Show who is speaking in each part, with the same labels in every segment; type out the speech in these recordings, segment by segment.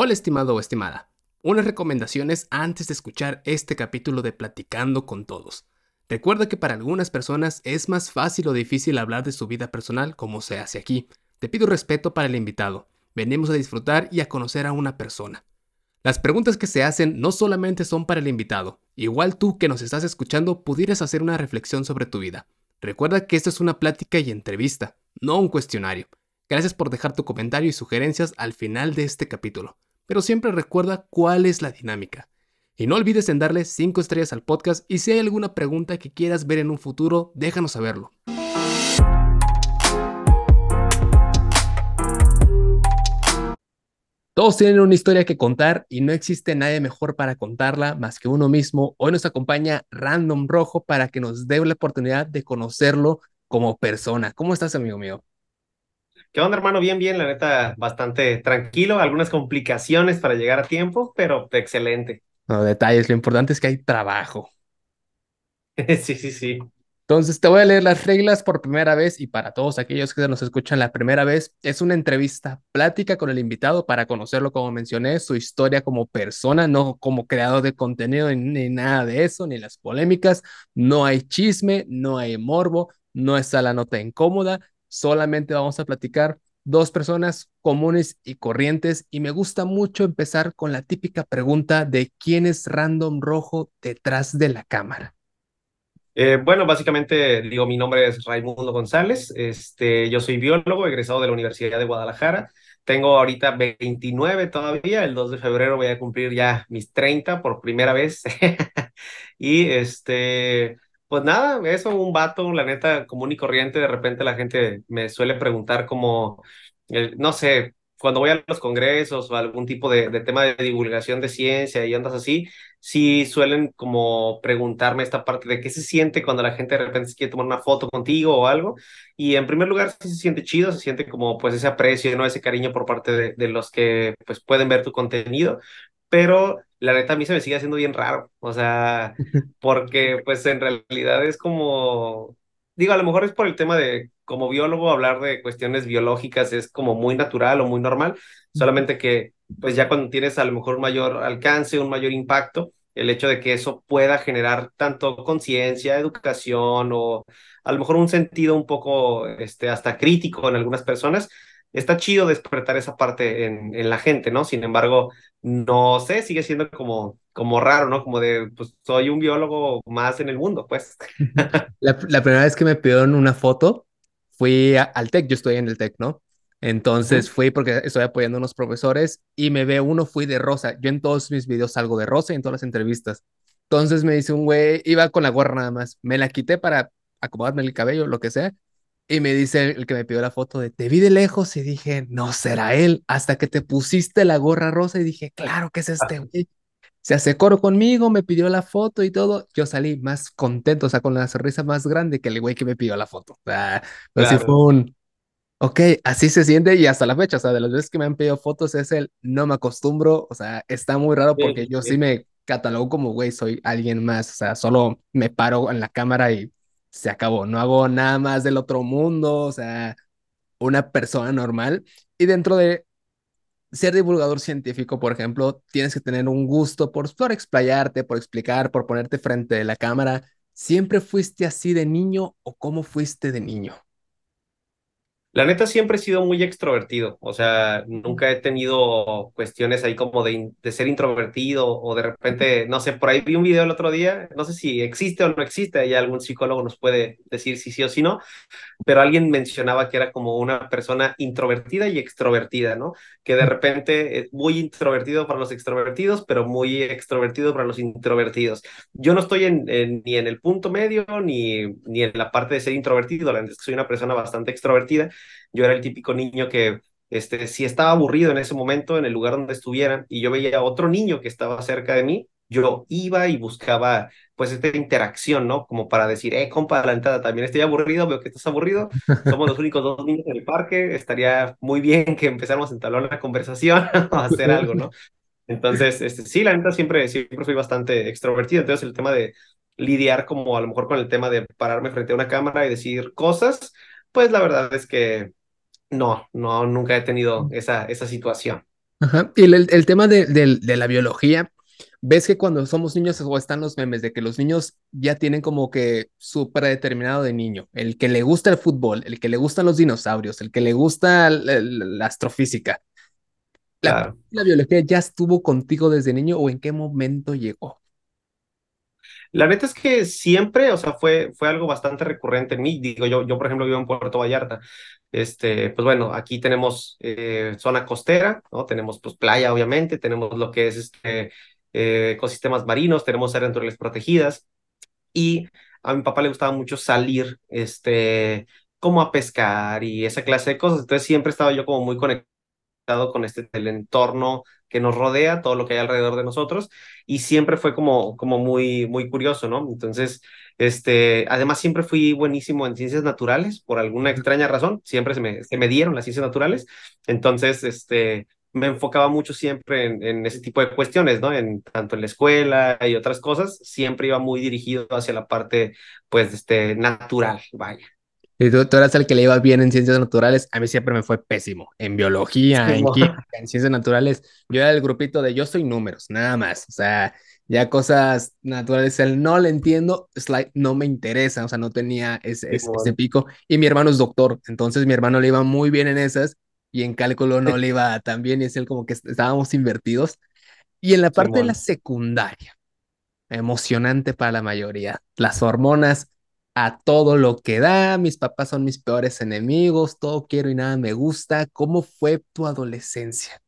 Speaker 1: Hola estimado o estimada. Unas recomendaciones antes de escuchar este capítulo de Platicando con Todos. Recuerda que para algunas personas es más fácil o difícil hablar de su vida personal como se hace aquí. Te pido respeto para el invitado. Venimos a disfrutar y a conocer a una persona. Las preguntas que se hacen no solamente son para el invitado. Igual tú que nos estás escuchando pudieras hacer una reflexión sobre tu vida. Recuerda que esto es una plática y entrevista, no un cuestionario. Gracias por dejar tu comentario y sugerencias al final de este capítulo pero siempre recuerda cuál es la dinámica. Y no olvides en darle 5 estrellas al podcast y si hay alguna pregunta que quieras ver en un futuro, déjanos saberlo. Todos tienen una historia que contar y no existe nadie mejor para contarla más que uno mismo. Hoy nos acompaña Random Rojo para que nos dé la oportunidad de conocerlo como persona. ¿Cómo estás, amigo mío?
Speaker 2: ¿Qué onda, hermano? Bien, bien, la neta, bastante tranquilo, algunas complicaciones para llegar a tiempo, pero excelente.
Speaker 1: No, detalles, lo importante es que hay trabajo.
Speaker 2: sí, sí, sí.
Speaker 1: Entonces te voy a leer las reglas por primera vez y para todos aquellos que nos escuchan la primera vez, es una entrevista, plática con el invitado para conocerlo, como mencioné, su historia como persona, no como creador de contenido ni nada de eso, ni las polémicas, no hay chisme, no hay morbo, no está la nota incómoda, solamente vamos a platicar dos personas comunes y corrientes y me gusta mucho empezar con la típica pregunta de quién es Random Rojo detrás de la cámara.
Speaker 2: Eh, bueno, básicamente digo, mi nombre es Raimundo González, este, yo soy biólogo egresado de la Universidad de Guadalajara, tengo ahorita 29 todavía, el 2 de febrero voy a cumplir ya mis 30 por primera vez y este, pues nada, eso, un vato, la neta, común y corriente, de repente la gente me suele preguntar como, no sé, cuando voy a los congresos o algún tipo de, tema de divulgación de ciencia y andas así, sí suelen como preguntarme esta parte de qué se siente cuando la gente de repente quiere tomar una foto contigo o algo. Y en primer lugar, sí se siente chido, se siente como pues ese aprecio, ¿no? Ese cariño por parte de, de los que pues pueden ver tu contenido pero la neta a mí se me sigue haciendo bien raro, o sea, porque pues en realidad es como, digo, a lo mejor es por el tema de, como biólogo, hablar de cuestiones biológicas es como muy natural o muy normal, solamente que pues ya cuando tienes a lo mejor un mayor alcance, un mayor impacto, el hecho de que eso pueda generar tanto conciencia, educación o a lo mejor un sentido un poco este, hasta crítico en algunas personas, está chido despertar esa parte en, en, la gente, ¿no? Sin embargo, no sé, sigue siendo como, como raro, ¿no? Como de, pues soy un biólogo más en el mundo, pues.
Speaker 1: La, la primera vez que me pidieron una foto, fui al TEC, yo estoy en el TEC, ¿no? Entonces fui porque estoy apoyando a unos profesores y me ve uno, fui de rosa. Yo en todos mis videos salgo de rosa y en todas las entrevistas. Entonces me dice un güey, iba con la gorra nada más. Me la quité para acomodarme el cabello, lo que sea. Y me dice el, que me pidió la foto de, te vi de lejos y dije, no será él, hasta que te pusiste la gorra rosa y dije, claro que es este güey. Se hace coro conmigo, me pidió la foto y todo. Yo salí más contento, o sea, con la sonrisa más grande que el güey que me pidió la foto. O sea, así fue un, ok, así se siente y hasta la fecha, o sea, de las veces que me han pedido fotos es el, no me acostumbro, o sea, está muy raro porque yo sí me catalogo como, güey, soy alguien más, o sea, solo me paro en la cámara y se acabó, no hago nada más del otro mundo, o sea, una persona normal. Y dentro de ser divulgador científico, por ejemplo, tienes que tener un gusto por, por explayarte, por explicar, por ponerte frente a la cámara. ¿Siempre fuiste así de niño o cómo fuiste de niño?
Speaker 2: La neta siempre he sido muy extrovertido, o sea, nunca he tenido cuestiones ahí como de, de, ser introvertido o de repente, no sé, por ahí vi un video el otro día, no sé si existe o no existe, ahí algún psicólogo nos puede decir si sí o si no, pero alguien mencionaba que era como una persona introvertida y extrovertida, ¿no? Que de repente es muy introvertido para los extrovertidos, pero muy extrovertido para los introvertidos. Yo no estoy en, en, ni en el punto medio ni, ni en la parte de ser introvertido, la verdad es que soy una persona bastante extrovertida yo era el típico niño que, este, si estaba aburrido en ese momento, en el lugar donde estuviera, y yo veía a otro niño que estaba cerca de mí, yo iba y buscaba pues esta interacción, ¿no? Como para decir, eh, compa, la entrada también estoy aburrido, veo que estás aburrido, somos los únicos dos niños en el parque, estaría muy bien que empezáramos a entablar una conversación o hacer algo, ¿no? Entonces, este, sí, la neta siempre, siempre fui bastante extrovertido, entonces el tema de lidiar como a lo mejor con el tema de pararme frente a una cámara y decir cosas, pues la verdad es que no, no, nunca he tenido esa, esa situación.
Speaker 1: Ajá. Y el, el tema de, de la biología, ves que cuando somos niños o están los memes de que los niños ya tienen como que su predeterminado de niño, el que le gusta el fútbol, el que le gustan los dinosaurios, el que le gusta la, la- la astrofísica. ¿La,
Speaker 2: Claro.
Speaker 1: la biología ya estuvo contigo desde niño o en qué momento llegó?
Speaker 2: La neta es que siempre, o sea, fue, fue algo bastante recurrente en mí. Digo, yo, yo, por ejemplo, vivo en Puerto Vallarta. Este, pues bueno, aquí tenemos eh, zona costera, ¿no? Tenemos pues playa, obviamente, tenemos lo que es este, eh, ecosistemas marinos, tenemos áreas naturales protegidas. Y a mi papá le gustaba mucho salir, este, como a pescar y esa clase de cosas. Entonces siempre estaba yo como muy conectado con este el entorno que nos rodea, todo lo que hay alrededor de nosotros, y siempre fue como, como muy, muy curioso, ¿no? Entonces, este, además siempre fui buenísimo en ciencias naturales, por alguna extraña razón, siempre se me, se me dieron las ciencias naturales, entonces, este, me enfocaba mucho siempre en, en ese tipo de cuestiones, ¿no? En tanto en la escuela y otras cosas, siempre iba muy dirigido hacia la parte, pues, este, natural, vaya.
Speaker 1: Y tú, tú eras el que le iba bien en ciencias naturales, a mí siempre me fue pésimo. En biología, en química, en ciencias naturales, yo era el grupito de yo soy números, nada más. O sea, ya cosas naturales, el no le entiendo, slide no me interesa, o sea, no tenía ese, ese, ese pico. Y mi hermano es doctor, entonces mi hermano le iba muy bien en esas y en cálculo no le iba tan bien y es el como que est- estábamos invertidos. Y en la parte de la secundaria emocionante para la mayoría. Las hormonas a todo lo que da, mis papás son mis peores enemigos, todo quiero y nada me gusta. ¿Cómo fue tu adolescencia?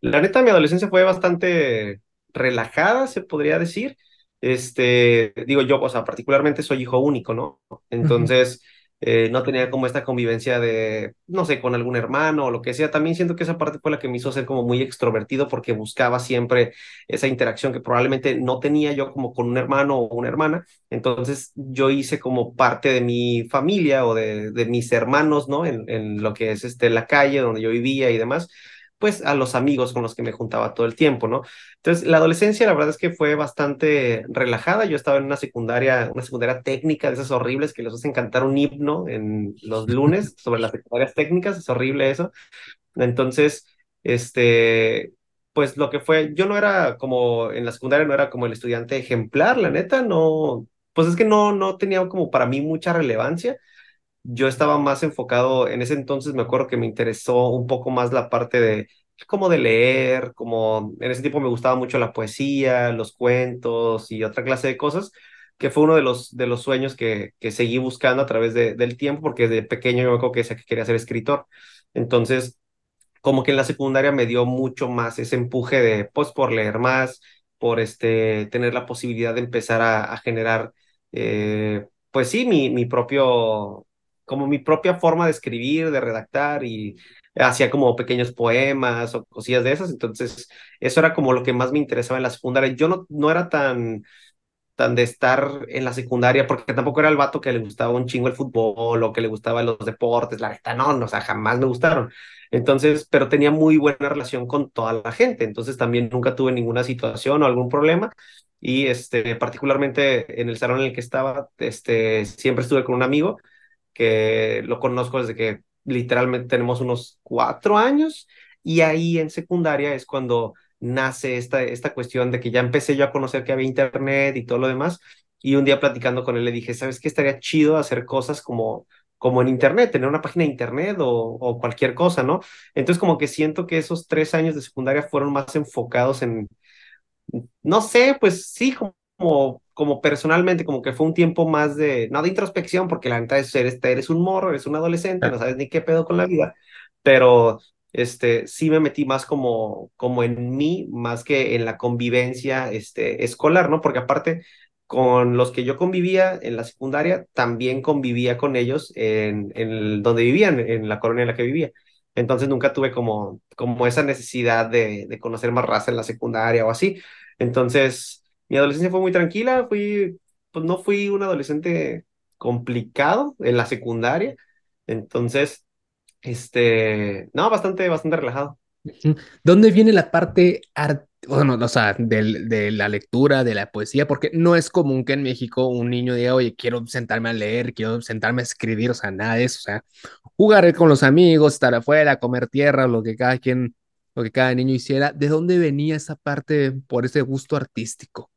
Speaker 2: La neta, mi adolescencia fue bastante relajada, se podría decir. Este, digo yo, o sea, particularmente soy hijo único, ¿no? Entonces, eh, no tenía como esta convivencia de, no sé, con algún hermano o lo que sea. También siento que esa parte fue la que me hizo ser como muy extrovertido porque buscaba siempre esa interacción que probablemente no tenía yo como con un hermano o una hermana. Entonces, yo hice como parte de mi familia o de, de mis hermanos, ¿no? En, en lo que es este, la calle donde yo vivía y demás pues a los amigos con los que me juntaba todo el tiempo, ¿no? Entonces, la adolescencia, la verdad es que fue bastante relajada. Yo estaba en una secundaria, una secundaria técnica de esas horribles que les hacen cantar un himno en los lunes sobre las secundarias técnicas, es horrible eso. Entonces, este, pues lo que fue, yo no era como, en la secundaria no era como el estudiante ejemplar, la neta, no, pues es que no, no tenía como para mí mucha relevancia yo estaba más enfocado, en ese entonces me acuerdo que me interesó un poco más la parte de como de leer, como en ese tiempo me gustaba mucho la poesía, los cuentos y otra clase de cosas, que fue uno de los, de los sueños que, que seguí buscando a través de, del tiempo, porque desde pequeño yo me acuerdo que que quería ser escritor. Entonces, como que en la secundaria me dio mucho más ese empuje de, pues, por leer más, por este, tener la posibilidad de empezar a, a generar, eh, pues sí, mi, mi propio, como mi propia forma de escribir, de redactar y hacía como pequeños poemas o cosillas de esas. Entonces, eso era como lo que más me interesaba en la secundaria. Yo no, no era tan tan de estar en la secundaria, porque tampoco era el vato que le gustaba un chingo el fútbol o que le gustaban los deportes, la neta, no, no, o sea, jamás me gustaron. Entonces, pero tenía muy buena relación con toda la gente, entonces también nunca tuve ninguna situación o algún problema. Y este, particularmente en el salón en el que estaba, este, siempre estuve con un amigo que lo conozco desde que literalmente tenemos unos cuatro años y ahí en secundaria es cuando nace esta, esta cuestión de que ya empecé yo a conocer que había internet y todo lo demás y un día platicando con él le dije, ¿sabes qué? Estaría chido hacer cosas como como en internet, tener una página de internet o, o cualquier cosa, ¿no? Entonces como que siento que esos tres años de secundaria fueron más enfocados en, no sé, pues sí, como, como personalmente, como que fue un tiempo más de, no de introspección, porque la neta es, eres, eres un morro, eres un adolescente, no sabes ni qué pedo con la vida, pero este, sí me metí más como, como en mí, más que en la convivencia este, escolar, ¿no? Porque aparte, con los que yo convivía en la secundaria, también convivía con ellos en, en el- donde vivían, en la colonia en la que vivía. Entonces nunca tuve como, como esa necesidad de, de conocer más raza en la secundaria o así. Entonces, mi adolescencia fue muy tranquila, pues no fui un adolescente complicado en la secundaria, entonces, este, no, bastante, bastante relajado.
Speaker 1: ¿Dónde viene la parte art o sea, del- de, la lectura, de la poesía? Porque no es común que en México un niño diga, oye, quiero sentarme a leer, quiero sentarme a escribir, o sea, nada de eso, o sea, jugar con los amigos, estar afuera, comer tierra, lo que cada quien lo que cada niño hiciera. ¿De dónde venía esa parte por ese gusto artístico?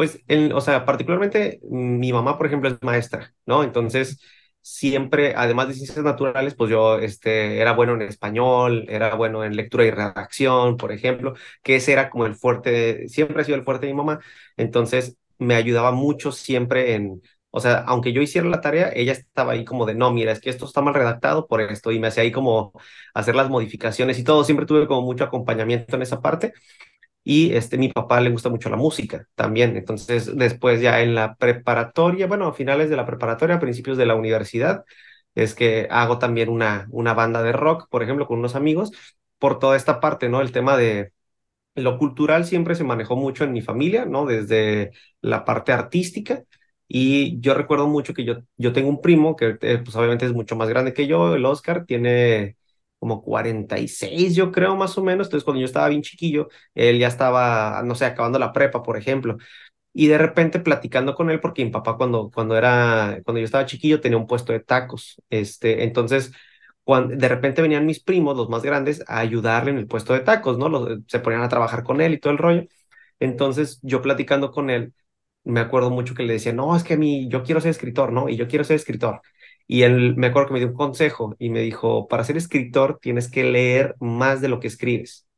Speaker 2: Pues, en, o sea, particularmente mi mamá, por ejemplo, es maestra, ¿no? Entonces, siempre, además de ciencias naturales, pues yo este, era bueno en español, era bueno en lectura y redacción, por ejemplo, que ese era como el fuerte, siempre ha sido el fuerte de mi mamá. Entonces, me ayudaba mucho siempre en, o sea, aunque yo hiciera la tarea, ella estaba ahí como de, no, mira, es que esto está mal redactado por esto, y me hacía ahí como hacer las modificaciones y todo. Siempre tuve como mucho acompañamiento en esa parte. Y este, mi papá le gusta mucho la música también. Entonces, después ya en la preparatoria, bueno, a finales de la preparatoria, principios de la universidad, es que hago también una, una banda de rock, por ejemplo, con unos amigos, por toda esta parte, ¿no? El tema de lo cultural siempre se manejó mucho en mi familia, ¿no? Desde la parte artística. Y yo recuerdo mucho que yo, yo tengo un primo que, eh, pues obviamente es mucho más grande que yo, el Oscar, tiene como 46, yo creo, más o menos. Entonces, cuando yo estaba bien chiquillo, él ya estaba, no sé, acabando la prepa, por ejemplo. Y de repente platicando con él, porque mi papá cuando, cuando era, cuando yo estaba chiquillo tenía un puesto de tacos. Este, entonces, cuando, de repente venían mis primos, los más grandes, a ayudarle en el puesto de tacos, ¿no? Los, se ponían a trabajar con él y todo el rollo. Entonces, yo platicando con él, me acuerdo mucho que le decía, no, es que a mí, yo quiero ser escritor, ¿no? Y yo quiero ser escritor. Y él me acuerdo que me dio un consejo y me dijo, para ser escritor tienes que leer más de lo que escribes.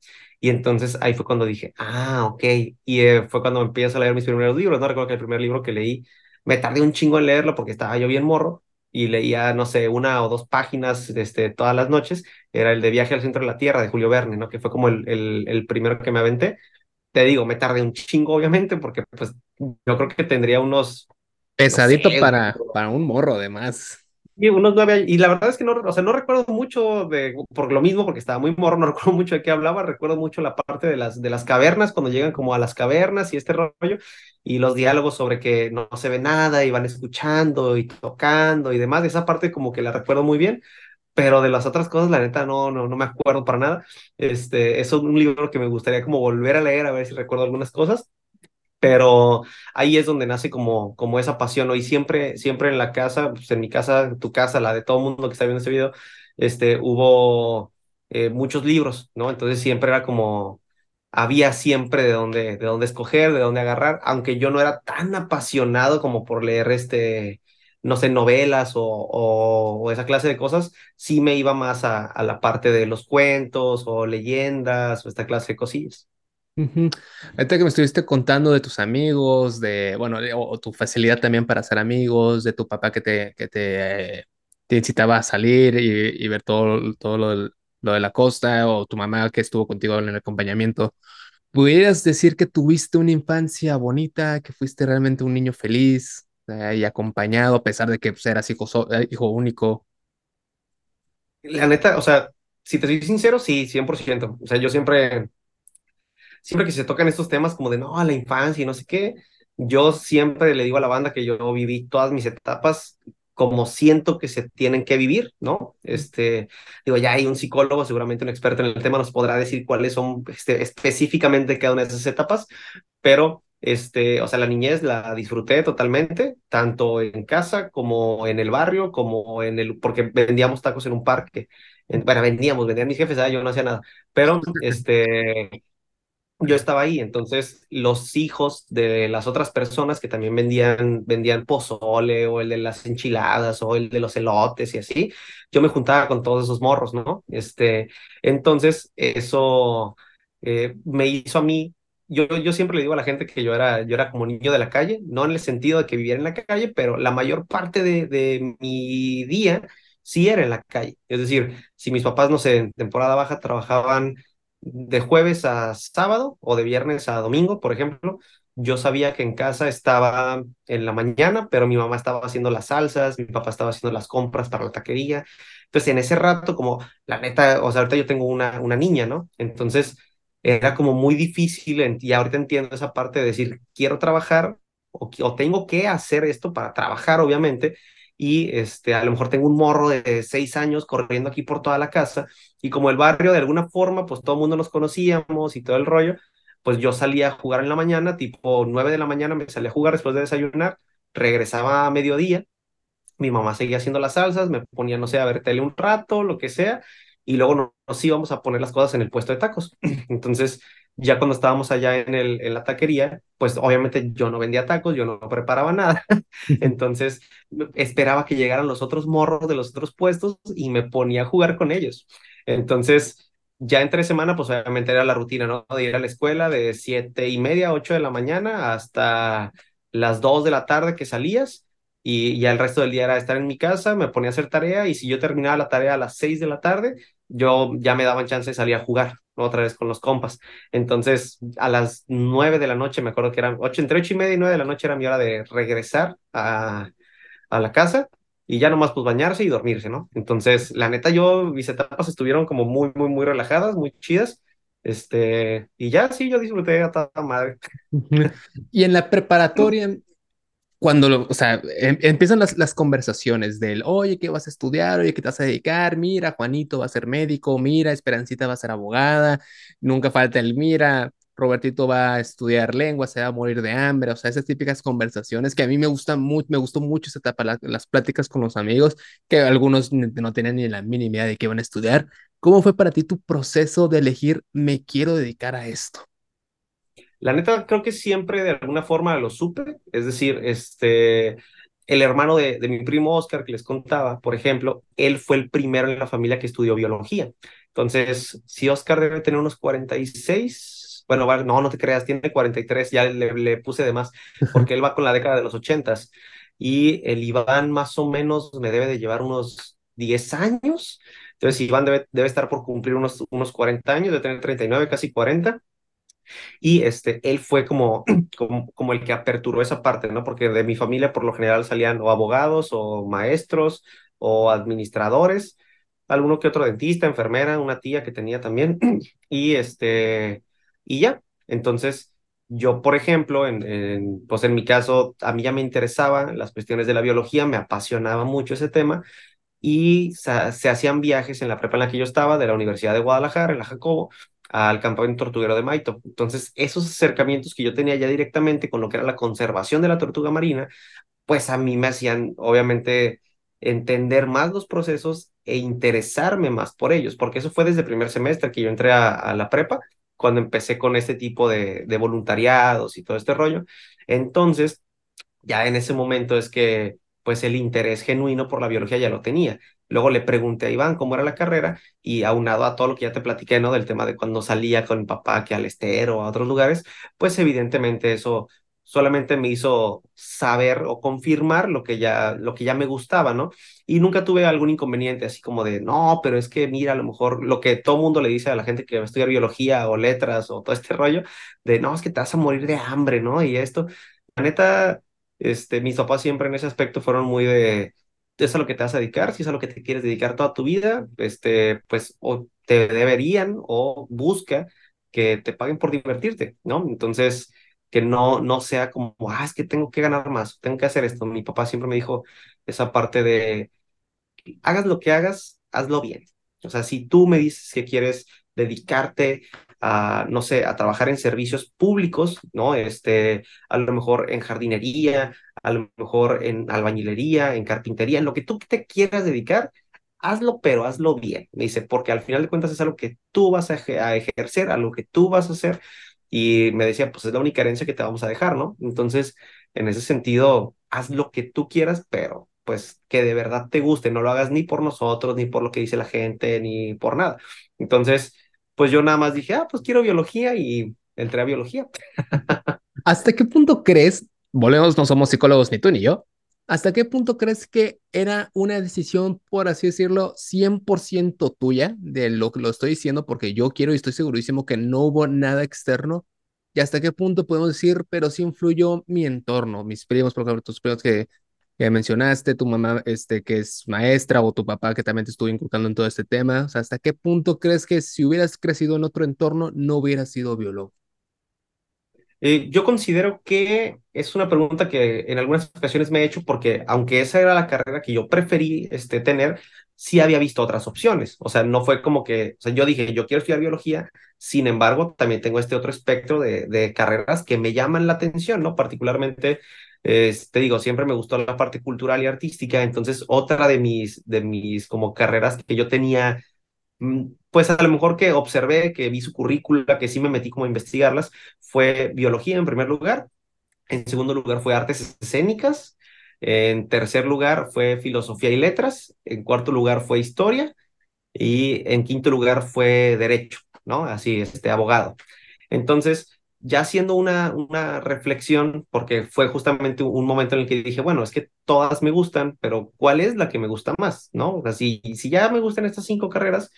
Speaker 2: Y entonces ahí fue cuando dije, ah, ok. Y eh, fue cuando empiezo a leer mis primeros libros, ¿no? Recuerdo que el primer libro que leí, me tardé un chingo en leerlo porque estaba yo bien morro y leía, no sé, una o dos páginas este, todas las noches. Era el de Viaje al Centro de la Tierra de Julio Verne, ¿no? Que fue como el, el, el primero que me aventé. Te digo, me tardé un chingo, obviamente, porque pues yo creo que tendría unos...
Speaker 1: Pesadito para, para un morro, además.
Speaker 2: Y unos nueve y la verdad es que no, o sea, no recuerdo mucho de, por lo mismo, porque estaba muy morro, no recuerdo mucho de qué hablaba, recuerdo mucho la parte de las, de las cavernas, cuando llegan como a las cavernas y este rollo, y los diálogos sobre que no, se ve nada y van escuchando y tocando y demás, esa parte como que la recuerdo muy bien, pero de las otras cosas, la neta, no, no, no me acuerdo para nada. Este, es un libro que me gustaría como volver a leer, a ver si recuerdo algunas cosas, pero ahí es donde nace como, como esa pasión, ¿no? Y siempre, siempre en la casa, pues en mi casa, tu casa, la de todo el mundo que está viendo este video, este, hubo eh, muchos libros, ¿no? Entonces siempre era como, había siempre de dónde, de dónde escoger, de dónde agarrar, aunque yo no era tan apasionado como por leer este, no sé, novelas o, o, esa clase de cosas, sí me iba más a, a la parte de los cuentos o leyendas o esta clase de cosillas.
Speaker 1: Ahorita que me estuviste contando de tus amigos, de, bueno, o, tu facilidad también para hacer amigos, de tu papá que te, que te, te incitaba a salir y, ver todo, todo lo, lo, de la costa, o tu mamá que estuvo contigo en el acompañamiento, ¿pudieras decir que tuviste una infancia bonita, que fuiste realmente un niño feliz eh, y acompañado, a pesar de que pues, eras hijo, eh, hijo único?
Speaker 2: La neta, o sea, si te soy sincero, sí, 100%. O sea, yo siempre siempre que se tocan estos temas como de, no, la infancia y no sé qué, yo siempre le digo a la banda que yo viví todas mis etapas como siento que se tienen que vivir, ¿no? Este, digo, ya hay un psicólogo, seguramente un experto en el tema, nos podrá decir cuáles son este, específicamente cada una de esas etapas, pero, este, o sea, la niñez la disfruté totalmente, tanto en casa como en el barrio, como en el, porque vendíamos tacos en un parque, en, bueno, vendíamos, vendían mis jefes, ah, yo no hacía nada, pero, este, yo estaba ahí, entonces los hijos de las otras personas que también vendían, vendían pozole o el de las enchiladas o el de los elotes y así, yo me juntaba con todos esos morros, ¿no? Este, entonces eso eh, me hizo a mí, yo, yo siempre le digo a la gente que yo era, yo era como niño de la calle, no en el sentido de que viviera en la calle, pero la mayor parte de, de mi día sí era en la calle. Es decir, si mis papás, no sé, en temporada baja trabajaban de jueves a sábado o de viernes a domingo, por ejemplo, yo sabía que en casa estaba en la mañana, pero mi mamá estaba haciendo las salsas, mi papá estaba haciendo las compras para la taquería. Entonces, en ese rato, como la neta, o sea, ahorita yo tengo una, una niña, ¿no? Entonces, era como muy difícil, y ahorita entiendo esa parte de decir, quiero trabajar o, o tengo que hacer esto para trabajar, obviamente, y este, a lo mejor tengo un morro de seis años corriendo aquí por toda la casa y como el barrio de alguna forma, pues todo el mundo nos conocíamos y todo el rollo, pues yo salía a jugar en la mañana, tipo nueve de la mañana me salía a jugar después de desayunar, regresaba a mediodía, mi mamá seguía haciendo las salsas, me ponía, no sé, a ver tele un rato, lo que sea, y luego nos íbamos a poner las cosas en el puesto de tacos. Entonces, ya cuando estábamos allá en, el, en la taquería, pues obviamente yo no vendía tacos, yo no preparaba nada. Entonces, esperaba que llegaran los otros morros de los otros puestos y me ponía a jugar con ellos. Entonces, ya entre semana, pues obviamente era la rutina, ¿no? De ir a la escuela de siete y media, ocho de la mañana hasta las dos de la tarde que salías y ya el resto del día era estar en mi casa, me ponía a hacer tarea y si yo terminaba la tarea a las seis de la tarde, yo ya me daban chance de salir a jugar otra vez con los compas. Entonces, a las nueve de la noche, me acuerdo que eran ocho, entre ocho y media y nueve de la noche era mi hora de regresar a, a la casa y ya nomás pues bañarse y dormirse, ¿no? Entonces, la neta, yo, mis etapas estuvieron como muy, muy, muy relajadas, muy chidas. Este, y ya sí, yo disfruté a toda madre.
Speaker 1: Y en la preparatoria, cuando, lo, o sea, em, empiezan las, las, conversaciones del, oye, ¿qué vas a estudiar? Oye, ¿qué te vas a dedicar? Mira, Juanito va a ser médico, mira, Esperancita va a ser abogada, nunca falta el, mira, Robertito va a estudiar lengua, se va a morir de hambre, o sea, esas típicas conversaciones que a mí me gustan mucho, me gustó mucho esa etapa, la, las pláticas con los amigos, que algunos no tenían ni la mínima idea de qué iban a estudiar. ¿Cómo fue para ti tu proceso de elegir, me quiero dedicar a esto?
Speaker 2: La neta, creo que siempre de alguna forma lo supe, es decir, este, el hermano de, de, mi primo Oscar que les contaba, por ejemplo, él fue el primero en la familia que estudió biología. Entonces, si Oscar debe tener unos 46, bueno, no, no te creas, tiene 43, ya le, le puse de más, porque él va con la década de los 80 y el Iván más o menos me debe de llevar unos 10 años. Entonces, Iván debe, debe estar por cumplir unos, unos 40 años, de tener 39, casi 40. Y este, él fue como, como, como, el que aperturó esa parte, ¿no? Porque de mi familia por lo general salían o abogados o maestros o administradores, alguno que otro dentista, enfermera, una tía que tenía también, y este, y ya. Entonces, yo, por ejemplo, en, en, pues en mi caso, a mí ya me interesaban las cuestiones de la biología, me apasionaba mucho ese tema, y se, se hacían viajes en la prepa en la que yo estaba, de la Universidad de Guadalajara, en la Jacobo, al campamento tortuguero de Maito. Entonces, esos acercamientos que yo tenía ya directamente con lo que era la conservación de la tortuga marina, pues a mí me hacían, obviamente, entender más los procesos e interesarme más por ellos, porque eso fue desde el primer semestre que yo entré a, la prepa, cuando empecé con este tipo de voluntariados y todo este rollo. Entonces, ya en ese momento es que pues el interés genuino por la biología ya lo tenía. Luego le pregunté a Iván cómo era la carrera y aunado a todo lo que ya te platiqué, ¿no? Del tema de cuando salía con papá que al estero o a otros lugares, pues evidentemente eso solamente me hizo saber o confirmar lo que ya, lo que ya me gustaba, ¿no? Y nunca tuve algún inconveniente así como de, no, pero es que mira, a lo mejor lo que todo mundo le dice a la gente que va a estudiar biología o letras o todo este rollo, de, no, es que te vas a morir de hambre, ¿no? Y esto, la neta, este, mis papás siempre en ese aspecto fueron muy de, es a lo que te vas a dedicar, si es a lo que te quieres dedicar toda tu vida, este, pues o te deberían o busca que te paguen por divertirte, ¿no? Entonces, que no, no sea como, ah, es que tengo que ganar más, tengo que hacer esto. Mi papá siempre me dijo esa parte de, hagas lo que hagas, hazlo bien. O sea, si tú me dices que quieres dedicarte a, no sé, a trabajar en servicios públicos, ¿no? Este, a lo mejor en jardinería, a lo mejor en albañilería, en carpintería, en lo que tú te quieras dedicar, hazlo, pero hazlo bien. Me dice, porque al final de cuentas es algo que tú vas a, a ejercer, algo que tú vas a hacer. Y me decía, pues es la única herencia que te vamos a dejar, ¿no? Entonces, en ese sentido, haz lo que tú quieras, pero pues que de verdad te guste, no lo hagas ni por nosotros, ni por lo que dice la gente, ni por nada. Entonces, pues yo nada más dije, ah, pues quiero biología y entré a biología.
Speaker 1: ¿Hasta qué punto crees, volvemos, no somos psicólogos ni tú ni yo, ¿hasta qué punto crees que era una decisión, por así decirlo, 100% tuya de lo que lo estoy diciendo porque yo quiero y estoy segurísimo que no hubo nada externo? ¿Y hasta qué punto podemos decir, pero sí influyó mi entorno, mis primos, por ejemplo, tus primos que que mencionaste, tu mamá este, que es maestra o tu papá que también te estuvo inculcando en todo este tema? O sea, ¿hasta qué punto crees que si hubieras crecido en otro entorno no hubieras sido biólogo?
Speaker 2: Eh, yo considero que es una pregunta que en algunas ocasiones me he hecho porque aunque esa era la carrera que yo preferí este, tener, sí había visto otras opciones. O sea, no fue como que, o sea, yo dije, yo quiero estudiar biología, sin embargo, también tengo este otro espectro de, de carreras que me llaman la atención, ¿no? Particularmente te digo, siempre me gustó la parte cultural y artística, entonces otra de mis, de mis como carreras que yo tenía pues a lo mejor que observé, que vi su currícula, que sí me metí como a investigarlas, fue biología en primer lugar, en segundo lugar fue artes escénicas, en tercer lugar fue filosofía y letras, en cuarto lugar fue historia y en quinto lugar fue derecho, ¿no? Así, este abogado. Entonces, ya haciendo una, una reflexión, porque fue justamente un momento en el que dije, bueno, es que todas me gustan, pero ¿cuál es la que me gusta más? ¿No? O sea, si, si ya me gustan estas cinco carreras,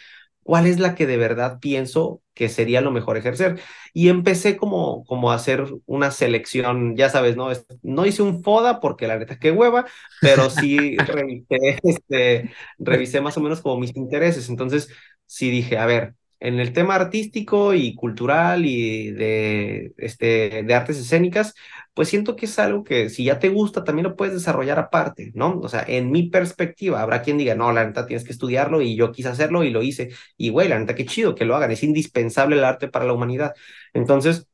Speaker 2: ¿cuál es la que de verdad pienso que sería lo mejor ejercer? Y empecé como, como a hacer una selección, ya sabes, ¿no? No hice un FODA porque la neta qué hueva, pero sí revisé, este, revisé más o menos como mis intereses. Entonces, sí dije, a ver, en el tema artístico y cultural y de, este, de artes escénicas, pues siento que es algo que si ya te gusta, también lo puedes desarrollar aparte, ¿no? O sea, en mi perspectiva, habrá quien diga, no, la neta tienes que estudiarlo y yo quise hacerlo y lo hice. Y güey, la neta qué chido que lo hagan, es indispensable el arte para la humanidad. Entonces,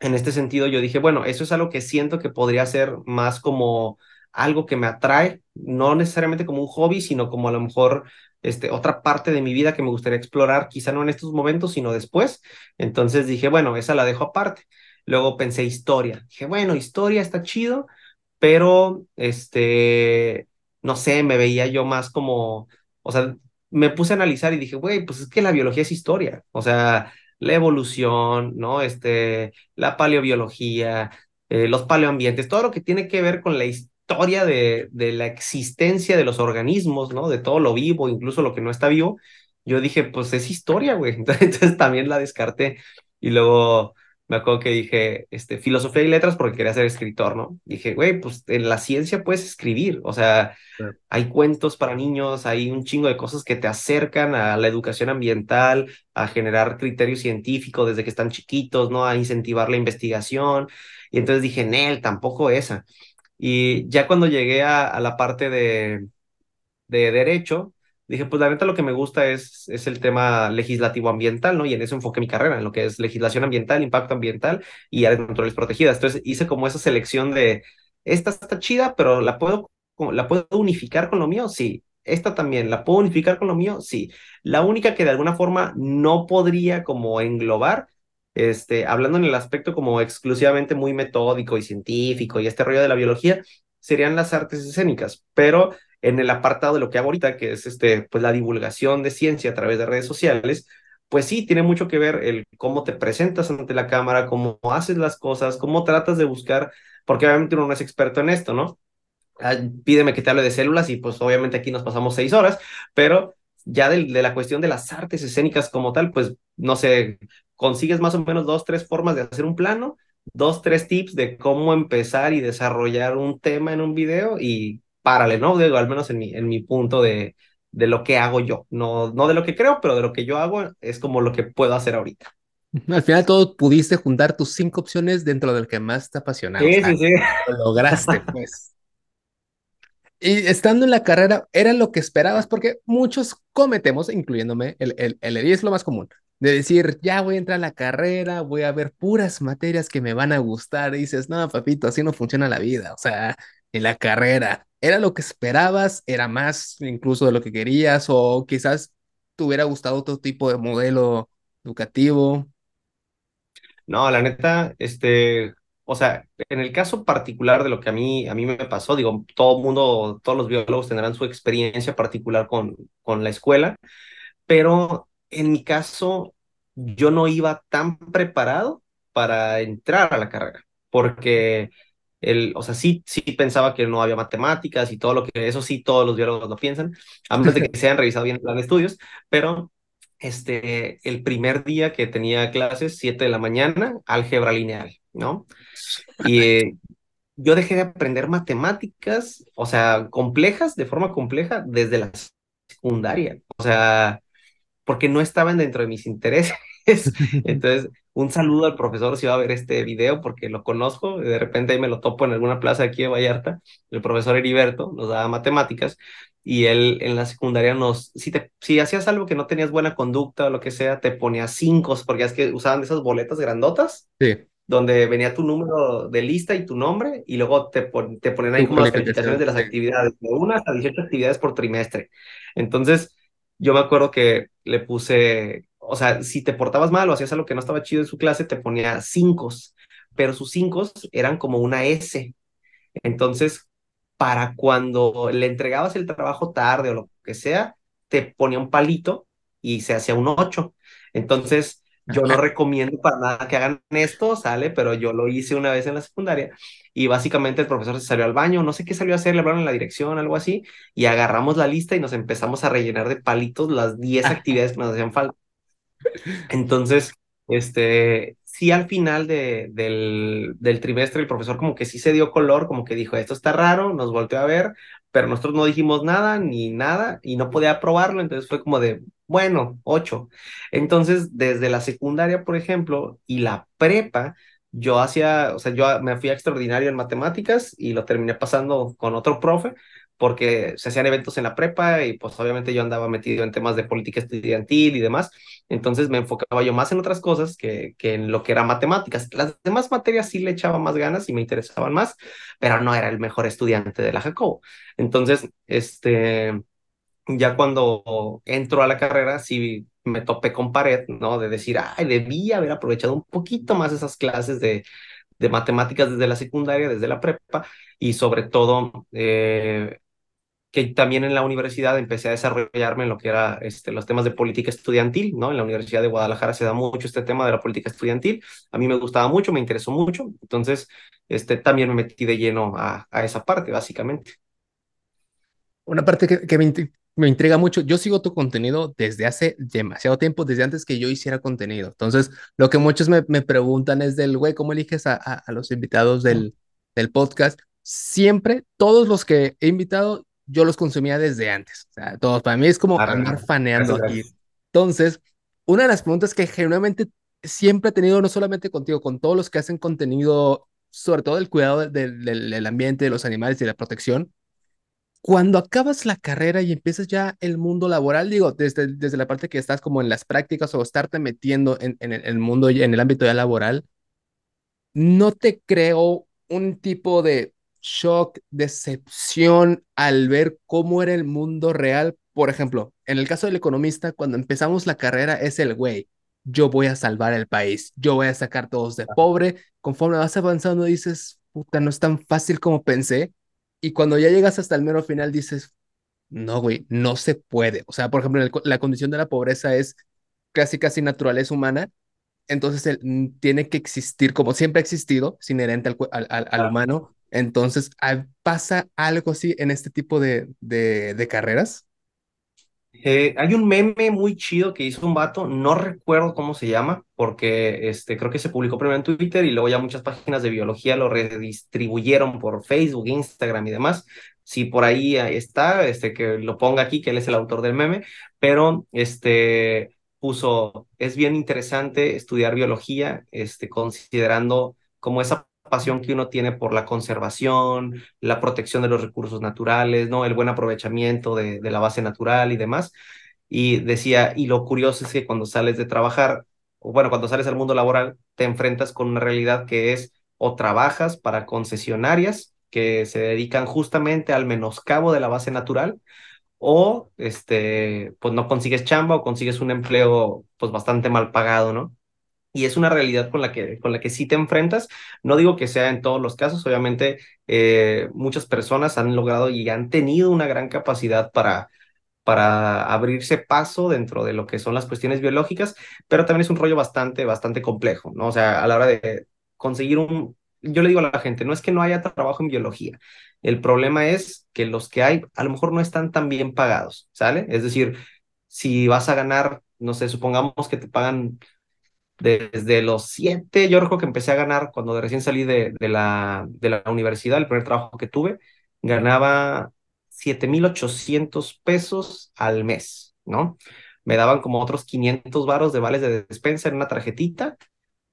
Speaker 2: en este sentido, yo dije, bueno, eso es algo que siento que podría ser más como algo que me atrae, no necesariamente como un hobby, sino como a lo mejor este, otra parte de mi vida que me gustaría explorar, quizá no en estos momentos, sino después. Entonces dije, bueno, esa la dejo aparte. Luego pensé historia. Dije, bueno, historia está chido, pero este, no sé, me veía yo más como, o sea, me puse a analizar y dije, güey, pues es que la biología es historia. O sea, la evolución, ¿no? Este, la paleobiología, eh, los paleoambientes, todo lo que tiene que ver con la historia historia de, de, la existencia de los organismos, ¿no? De todo lo vivo, incluso lo que no está vivo, yo dije, pues es historia, güey. Entonces, también la descarté. Y luego me acuerdo que dije, este, filosofía y letras porque quería ser escritor, ¿no? Dije, güey, pues en la ciencia puedes escribir, o sea, hay cuentos para niños, hay un chingo de cosas que te acercan a la educación ambiental, a generar criterio científico desde que están chiquitos, ¿no? A incentivar la investigación. Y entonces dije, Nel, tampoco esa. Y ya cuando llegué a, la parte de, de, derecho, dije, pues la neta lo que me gusta es, es el tema legislativo ambiental, ¿no? Y en eso enfoqué mi carrera, en lo que es legislación ambiental, impacto ambiental y áreas naturales protegidas. Entonces hice como esa selección de, esta está chida, pero la puedo, la puedo unificar con lo mío, sí. Esta también, ¿la puedo unificar con lo mío? Sí. La única que de alguna forma no podría como englobar este, hablando en el aspecto como exclusivamente muy metódico y científico y este rollo de la biología, serían las artes escénicas, pero en el apartado de lo que hago ahorita, que es este, pues la divulgación de ciencia a través de redes sociales, pues sí, tiene mucho que ver el cómo te presentas ante la cámara, cómo haces las cosas, cómo tratas de buscar, porque obviamente uno no es experto en esto, ¿no? Ah, pídeme que te hable de células y pues obviamente aquí nos pasamos seis horas, pero ya de, de, la cuestión de las artes escénicas como tal, pues no sé, consigues más o menos dos, tres formas de hacer un plano, dos, tres tips de cómo empezar y desarrollar un tema en un video y párale, ¿no? Digo, al menos en mi, en mi punto de, de lo que hago yo, no, no de lo que creo, pero de lo que yo hago es como lo que puedo hacer ahorita.
Speaker 1: Al final todo pudiste juntar tus cinco opciones dentro del que más te apasionaba. Sí, sí, sí. Lo lograste, pues. Y estando en la carrera, ¿era lo que esperabas? Porque muchos cometemos, incluyéndome, el, el, el es lo más común de decir, ya voy a entrar a la carrera, voy a ver puras materias que me van a gustar. Y dices, no, papito, así no funciona la vida. O sea, en la carrera, ¿era lo que esperabas? ¿Era más incluso de lo que querías? ¿O quizás te hubiera gustado otro tipo de modelo educativo?
Speaker 2: No, la neta, este, o sea, en el caso particular de lo que a mí, a mí me pasó, digo, todo el mundo, todos los biólogos tendrán su experiencia particular con, con la escuela, pero en mi caso, yo no iba tan preparado para entrar a la carrera, porque el, o sea, sí, sí pensaba que no había matemáticas y todo lo que, eso sí, todos los biólogos lo piensan, a menos de que se hayan revisado bien el plan de estudios, pero este, el primer día que tenía clases, 7 de la mañana, álgebra lineal, ¿no? Y eh, yo dejé de aprender matemáticas, o sea, complejas, de forma compleja, desde la secundaria. O sea, porque no estaban dentro de mis intereses. Entonces, un saludo al profesor si va a ver este video, porque lo conozco, de repente ahí me lo topo en alguna plaza aquí de Vallarta, el profesor Heriberto nos daba matemáticas, y él en la secundaria nos, si, te, si hacías algo que no tenías buena conducta o lo que sea, te ponía cinco, porque es que usaban esas boletas grandotas.
Speaker 1: Sí
Speaker 2: donde venía tu número de lista y tu nombre, y luego te, te ponen ahí como las calificaciones de las actividades, de una a 18 actividades por trimestre. Entonces, yo me acuerdo que le puse, o sea, si te portabas mal o hacías algo que no estaba chido en su clase, te ponía cinco, pero sus cinco eran como una S. Entonces, para cuando le entregabas el trabajo tarde o lo que sea, te ponía un palito y se hacía un 8. Entonces, yo no recomiendo para nada que hagan esto, sale, pero yo lo hice una vez en la secundaria y básicamente el profesor se salió al baño, no sé qué salió a hacer, le hablaron en la dirección, algo así, y agarramos la lista y nos empezamos a rellenar de palitos las 10 actividades que nos hacían falta. Entonces, este, sí al final de, del, del trimestre el profesor como que sí se dio color, como que dijo, esto está raro, nos volteó a ver, pero nosotros no dijimos nada ni nada y no podía aprobarlo, entonces fue como de, bueno, ocho. Entonces, desde la secundaria, por ejemplo, y la prepa, yo hacía, o sea, yo me fui extraordinario en matemáticas y lo terminé pasando con otro profe, porque se hacían eventos en la prepa y pues obviamente yo andaba metido en temas de política estudiantil y demás, entonces me enfocaba yo más en otras cosas que, que en lo que era matemáticas. Las demás materias sí le echaba más ganas y me interesaban más, pero no era el mejor estudiante de la Jacobo. Entonces, este, ya cuando entro a la carrera, sí me topé con pared, ¿no? De decir, ay, debí haber aprovechado un poquito más esas clases de, de matemáticas desde la secundaria, desde la prepa, y sobre todo eh, que también en la universidad empecé a desarrollarme en lo que era este, los temas de política estudiantil, ¿no? En la Universidad de Guadalajara se da mucho este tema de la política estudiantil. A mí me gustaba mucho, me interesó mucho, entonces este, también me metí de lleno a, a esa parte, básicamente.
Speaker 1: Una parte que, que me, me, intriga mucho, yo sigo tu contenido desde hace demasiado tiempo, desde antes que yo hiciera contenido. Entonces, lo que muchos me, me preguntan es del, güey, ¿cómo eliges a, a, a los invitados del, del podcast? Siempre, todos los que he invitado, yo los consumía desde antes. O sea, todos, para mí es como ah, andar faneando aquí. Entonces, una de las preguntas que genuinamente siempre he tenido, no solamente contigo, con todos los que hacen contenido, sobre todo el cuidado del, del, del ambiente, de los animales y la protección, cuando acabas la carrera y empiezas ya el mundo laboral, digo, desde, desde la parte que estás como en las prácticas o estarte metiendo en, en el mundo, en el ámbito ya laboral, no te creo un tipo de shock, decepción al ver cómo era el mundo real. Por ejemplo, en el caso del economista, cuando empezamos la carrera es el güey, yo voy a salvar el país, yo voy a sacar todos de pobre. Conforme vas avanzando dices, puta, no es tan fácil como pensé. Y cuando ya llegas hasta el mero final dices, no, güey, no se puede. O sea, por ejemplo, la condición de la pobreza es casi, casi naturaleza humana. Entonces, él mm, tiene que existir, como siempre ha existido, es inherente al, al, al, al humano, entonces, ¿pasa algo así en este tipo de, de, de carreras?
Speaker 2: Eh, hay un meme muy chido que hizo un vato, no recuerdo cómo se llama, porque este, creo que se publicó primero en Twitter y luego ya muchas páginas de biología lo redistribuyeron por Facebook, Instagram y demás. Si por ahí está, este, que lo ponga aquí, que él es el autor del meme, pero este, puso, es bien interesante estudiar biología, este, considerando como esa pasión que uno tiene por la conservación, la protección de los recursos naturales, ¿no? El buen aprovechamiento de, la base natural y demás. Y decía, y lo curioso es que cuando sales de trabajar, o bueno, cuando sales al mundo laboral, te enfrentas con una realidad que es o trabajas para concesionarias que se dedican justamente al menoscabo de la base natural, o este, pues no consigues chamba o consigues un empleo pues bastante mal pagado, ¿no? Y es una realidad con la que, con la que sí te enfrentas. No digo que sea en todos los casos, obviamente eh, muchas personas han logrado y han tenido una gran capacidad para, para abrirse paso dentro de lo que son las cuestiones biológicas, pero también es un rollo bastante, bastante complejo, ¿no? O sea, a la hora de conseguir un... Yo le digo a la gente, no es que no haya trabajo en biología, el problema es que los que hay a lo mejor no están tan bien pagados, ¿sale? Es decir, si vas a ganar, no sé, supongamos que te pagan desde los siete, yo recuerdo que empecé a ganar cuando recién salí de, de, la, de la universidad, el primer trabajo que tuve, ganaba 7,800 pesos al mes, ¿no? Me daban como otros 500 varos de vales de despensa en una tarjetita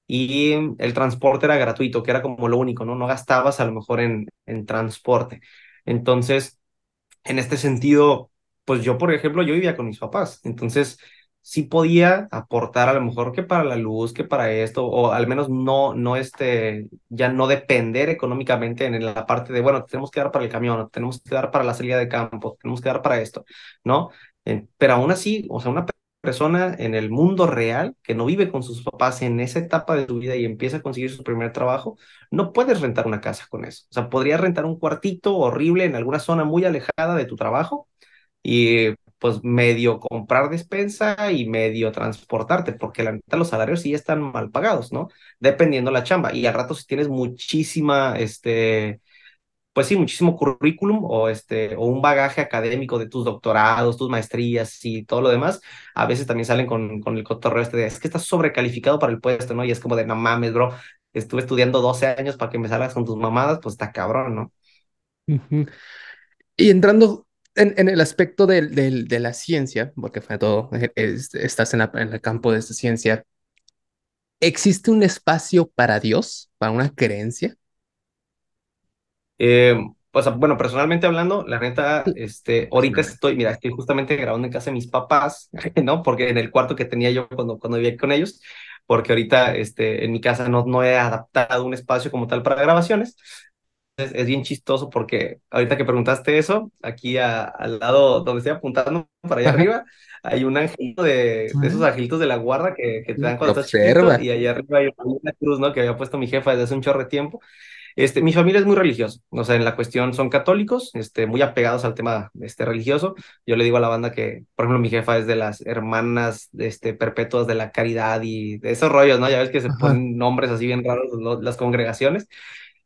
Speaker 2: y el transporte era gratuito, que era como lo único, ¿no? No gastabas a lo mejor en, en transporte. Entonces, en este sentido, pues yo, por ejemplo, yo vivía con mis papás, entonces sí podía aportar a lo mejor que para la luz, que para esto, o al menos no, no este, ya no depender económicamente en la parte de, bueno, tenemos que dar para el camión, tenemos que dar para la salida de campo, tenemos que dar para esto, ¿no? pero aún así, o sea, una persona en el mundo real que no vive con sus papás en esa etapa de su vida y empieza a conseguir su primer trabajo, no puedes rentar una casa con eso. O sea, podrías rentar un cuartito horrible en alguna zona muy alejada de tu trabajo y pues medio comprar despensa y medio transportarte, porque la neta los salarios sí están mal pagados, ¿no? Dependiendo la chamba. Y al rato si tienes muchísima, este, pues sí, muchísimo currículum o, este, o un bagaje académico de tus doctorados, tus maestrías y todo lo demás, a veces también salen con, con el cotorreo este de, es que estás sobrecalificado para el puesto, ¿no? Y es como de, no mames, bro, estuve estudiando 12 años para que me salgas con tus mamadas, pues está cabrón, ¿no?
Speaker 1: Y entrando en, en el aspecto de, de, la ciencia, porque fue todo, eh, estás en, en el campo de esta ciencia, ¿existe un espacio para Dios, para una creencia?
Speaker 2: Eh, pues bueno, personalmente hablando, la neta, este, ahorita estoy, mira, estoy justamente grabando en casa de mis papás, ¿no? Porque en el cuarto que tenía yo cuando, cuando vivía con ellos, porque ahorita este, en mi casa no, no he adaptado un espacio como tal para grabaciones. Es bien chistoso porque ahorita que preguntaste eso, aquí al lado donde estoy apuntando, para allá arriba, hay un angelito de, de esos angelitos de la guarda que, que te dan cuando estás chiquito, y allá arriba hay una cruz, ¿no? Que había puesto mi jefa desde hace un chorro de tiempo. Este, mi familia es muy religiosa, o sea, en la cuestión son católicos, este, muy apegados al tema este, religioso. Yo le digo a la banda que, por ejemplo, mi jefa es de las hermanas este, perpetuas de la caridad y de esos rollos, ¿no? Ya ves que se ponen nombres así bien raros las congregaciones.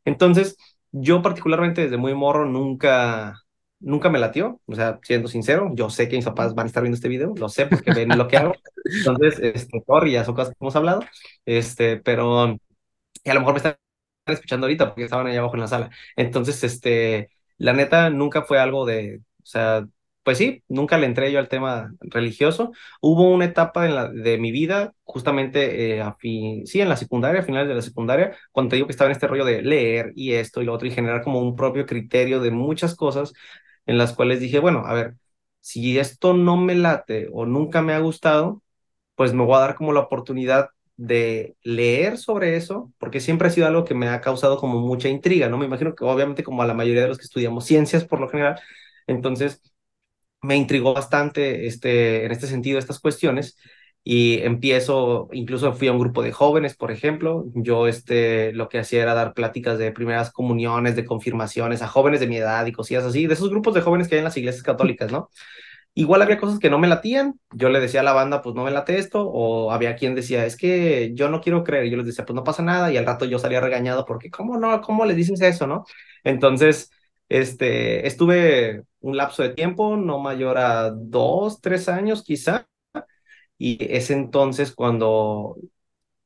Speaker 2: Entonces, yo particularmente desde muy morro nunca, nunca me latió, o sea, siendo sincero, yo sé que mis papás van a estar viendo este video, lo sé porque ven lo que hago. Entonces, este, y ya son cosas que hemos hablado, este, pero a lo mejor me están escuchando ahorita porque estaban allá abajo en la sala. Entonces, este, la neta nunca fue algo de, o sea, pues sí, nunca le entré yo al tema religioso. Hubo una etapa en la, de mi vida, justamente, eh, a fin, sí, en la secundaria, a finales de la secundaria, cuando te digo que estaba en este rollo de leer y esto y lo otro y generar como un propio criterio de muchas cosas en las cuales dije, bueno, a ver, si esto no me late o nunca me ha gustado, pues me voy a dar como la oportunidad de leer sobre eso, porque siempre ha sido algo que me ha causado como mucha intriga, ¿no? Me imagino que obviamente como a la mayoría de los que estudiamos ciencias por lo general, entonces me intrigó bastante este, en este sentido estas cuestiones y empiezo, incluso fui a un grupo de jóvenes, por ejemplo, yo este, lo que hacía era dar pláticas de primeras comuniones, de confirmaciones a jóvenes de mi edad y cosillas así, de esos grupos de jóvenes que hay en las iglesias católicas, ¿no? Igual había cosas que no me latían, yo le decía a la banda, pues no me late esto, o había quien decía, es que yo no quiero creer, y yo les decía, pues no pasa nada, y al rato yo salía regañado porque, ¿cómo no? ¿Cómo le dices eso, no? Entonces, este, estuve un lapso de tiempo, no mayor a dos, tres años quizá, y es entonces cuando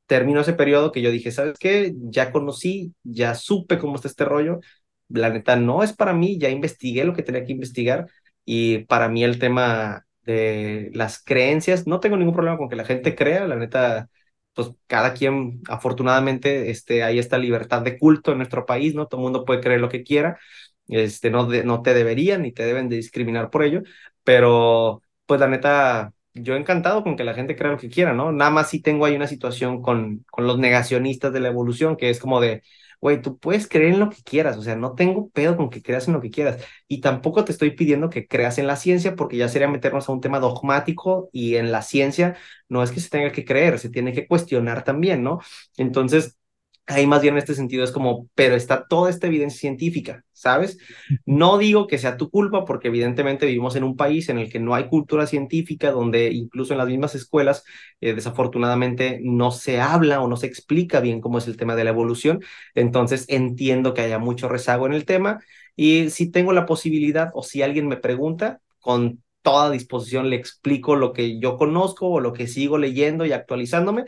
Speaker 2: terminó ese periodo que yo dije, ¿sabes qué? Ya conocí, ya supe cómo está este rollo, la neta no es para mí, ya investigué lo que tenía que investigar, y para mí el tema de las creencias, no tengo ningún problema con que la gente crea, la neta, pues cada quien, afortunadamente, este, hay esta libertad de culto en nuestro país, ¿no? Todo el mundo puede creer lo que quiera, este, no, no te deberían ni te deben de discriminar por ello, pero pues la neta, yo encantado con que la gente crea lo que quiera, ¿no? Nada más si tengo ahí una situación con, con los negacionistas de la evolución, que es como de, güey, tú puedes creer en lo que quieras, o sea, no tengo pedo con que creas en lo que quieras. Y tampoco te estoy pidiendo que creas en la ciencia, porque ya sería meternos a un tema dogmático y en la ciencia no es que se tenga que creer, se tiene que cuestionar también, ¿no? Entonces, Ahí más bien en este sentido es como, pero está toda esta evidencia científica, ¿sabes? No digo que sea tu culpa porque evidentemente vivimos en un país en el que no hay cultura científica, donde incluso en las mismas escuelas eh, desafortunadamente no se habla o no se explica bien cómo es el tema de la evolución. Entonces entiendo que haya mucho rezago en el tema y si tengo la posibilidad o si alguien me pregunta, con toda disposición le explico lo que yo conozco o lo que sigo leyendo y actualizándome,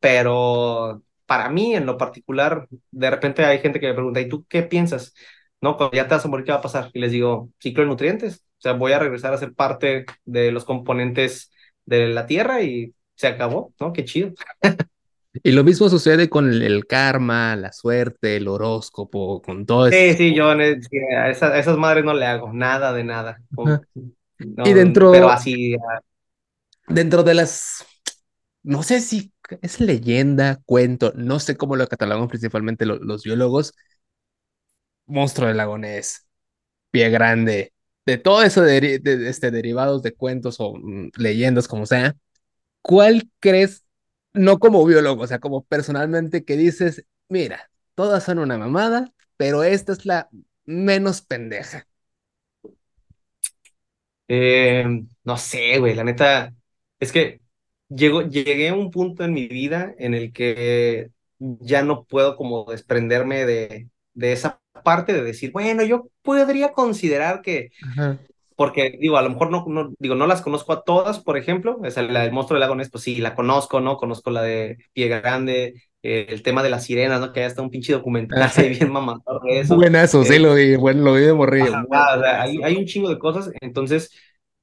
Speaker 2: pero para mí en lo particular, de repente hay gente que me pregunta, ¿y tú qué piensas? ¿No? Cuando ya te vas a morir, ¿qué va a pasar? Y les digo, ciclo de nutrientes. O sea, voy a regresar a ser parte de los componentes de la Tierra y se acabó, ¿no? Qué chido.
Speaker 1: Y lo mismo sucede con el, karma, la suerte, el horóscopo, con todo
Speaker 2: eso. Sí, sí, yo a, esas, madres no le hago nada de nada.
Speaker 1: y dentro. Pero así. Dentro de las. No sé si es leyenda, cuento, no sé cómo lo catalogan principalmente los biólogos. Monstruo del lago Ness, pie grande, de todo eso de, de, este, derivados de cuentos o mm, leyendas, como sea, ¿cuál crees, no como biólogo, o sea, como personalmente que dices, mira, todas son una mamada, pero esta es la menos pendeja?
Speaker 2: Eh, no sé, güey, la neta, es que llego, llegué a un punto en mi vida en el que ya no puedo como desprenderme de, de esa parte de decir, bueno, yo podría considerar que, porque digo, a lo mejor no, no, digo, no las conozco a todas, por ejemplo, esa, la del monstruo del lago Ness, pues sí, la conozco, ¿no? Conozco la de Pie Grande, eh, el tema de las sirenas, ¿no? Que ya está un pinche documental ahí bien mamador de eso.
Speaker 1: Buenazo, sí, lo vi, bueno, lo vi de morrillo.
Speaker 2: hay, hay un chingo de cosas, entonces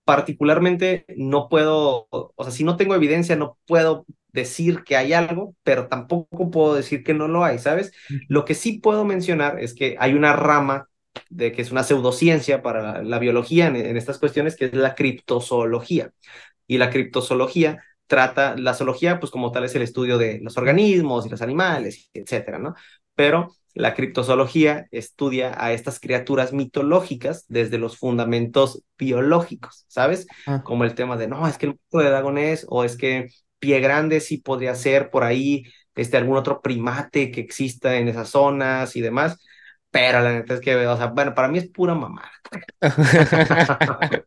Speaker 2: particularmente no puedo, o sea, si no tengo evidencia, no puedo decir que hay algo, pero tampoco puedo decir que no lo hay, ¿sabes? Lo que sí puedo mencionar es que hay una rama de que es una pseudociencia para la biología en, en estas cuestiones, que es la criptozoología. Y la criptozoología trata, la zoología, pues como tal es el estudio de los organismos y los animales, etcétera, ¿no? Pero la criptozoología estudia a estas criaturas mitológicas desde los fundamentos biológicos, ¿sabes? Ah. Como el tema de, no, es que el monstruo de dragón es, o es que pie grande sí podría ser por ahí, este, algún otro primate que exista en esas zonas y demás. Pero la neta es que, o sea, bueno, para mí es pura mamada.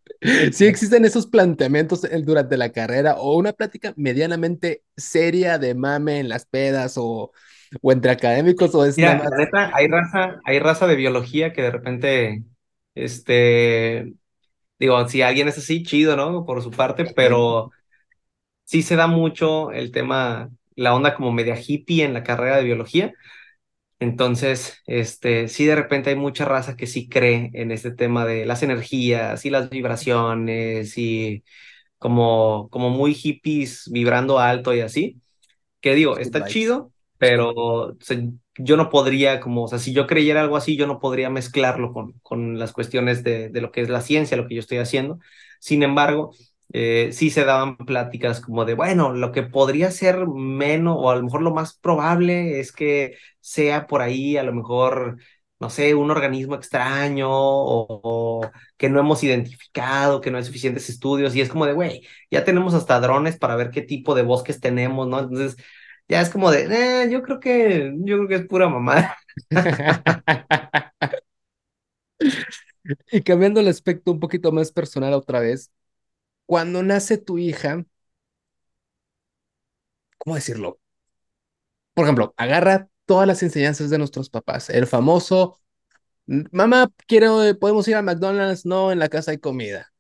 Speaker 1: sí existen esos planteamientos durante la carrera o una plática medianamente seria de mame en las pedas o o entre académicos o es
Speaker 2: nada más... la neta, hay raza, hay raza de biología que de repente, este, digo, si alguien es así, chido, ¿no? Por su parte, pero sí se da mucho el tema, la onda como media hippie en la carrera de biología. Entonces, este, sí de repente hay mucha raza que sí cree en este tema de las energías y las vibraciones y como, como muy hippies vibrando alto y así. Que digo, está chido, pero yo no podría, como, o sea, si yo creyera algo así, yo no podría mezclarlo con, con las cuestiones de, de lo que es la ciencia, lo que yo estoy haciendo. Sin embargo, eh, sí se daban pláticas como de, bueno, lo que podría ser menos, o a lo mejor lo más probable es que sea por ahí, a lo mejor, no sé, un organismo extraño o, o que no hemos identificado, que no hay suficientes estudios, y es como de, güey, ya tenemos hasta drones para ver qué tipo de bosques tenemos, ¿no? Entonces, ya es como de, eh, yo creo que, yo creo que es pura mamada.
Speaker 1: Y cambiando el aspecto un poquito más personal otra vez, cuando nace tu hija, ¿cómo decirlo? Por ejemplo, agarra todas las enseñanzas de nuestros papás. El famoso, mamá, quiero, podemos ir a McDonald's, no, en la casa hay comida.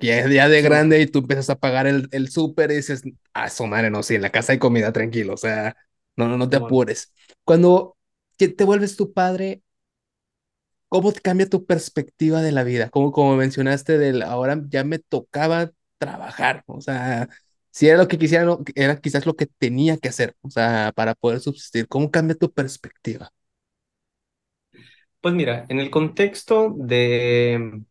Speaker 1: Ya, ya de grande y tú empiezas a pagar el, el súper y dices, ah, su madre, no, sí, en la casa hay comida, tranquilo, o sea, no, no, no te apures. Cuando te vuelves tu padre, ¿cómo te cambia tu perspectiva de la vida? Como, como mencionaste, del ahora ya me tocaba trabajar, o sea, si era lo que quisiera, era quizás lo que tenía que hacer, o sea, para poder subsistir. ¿Cómo cambia tu perspectiva?
Speaker 2: Pues mira, en el contexto de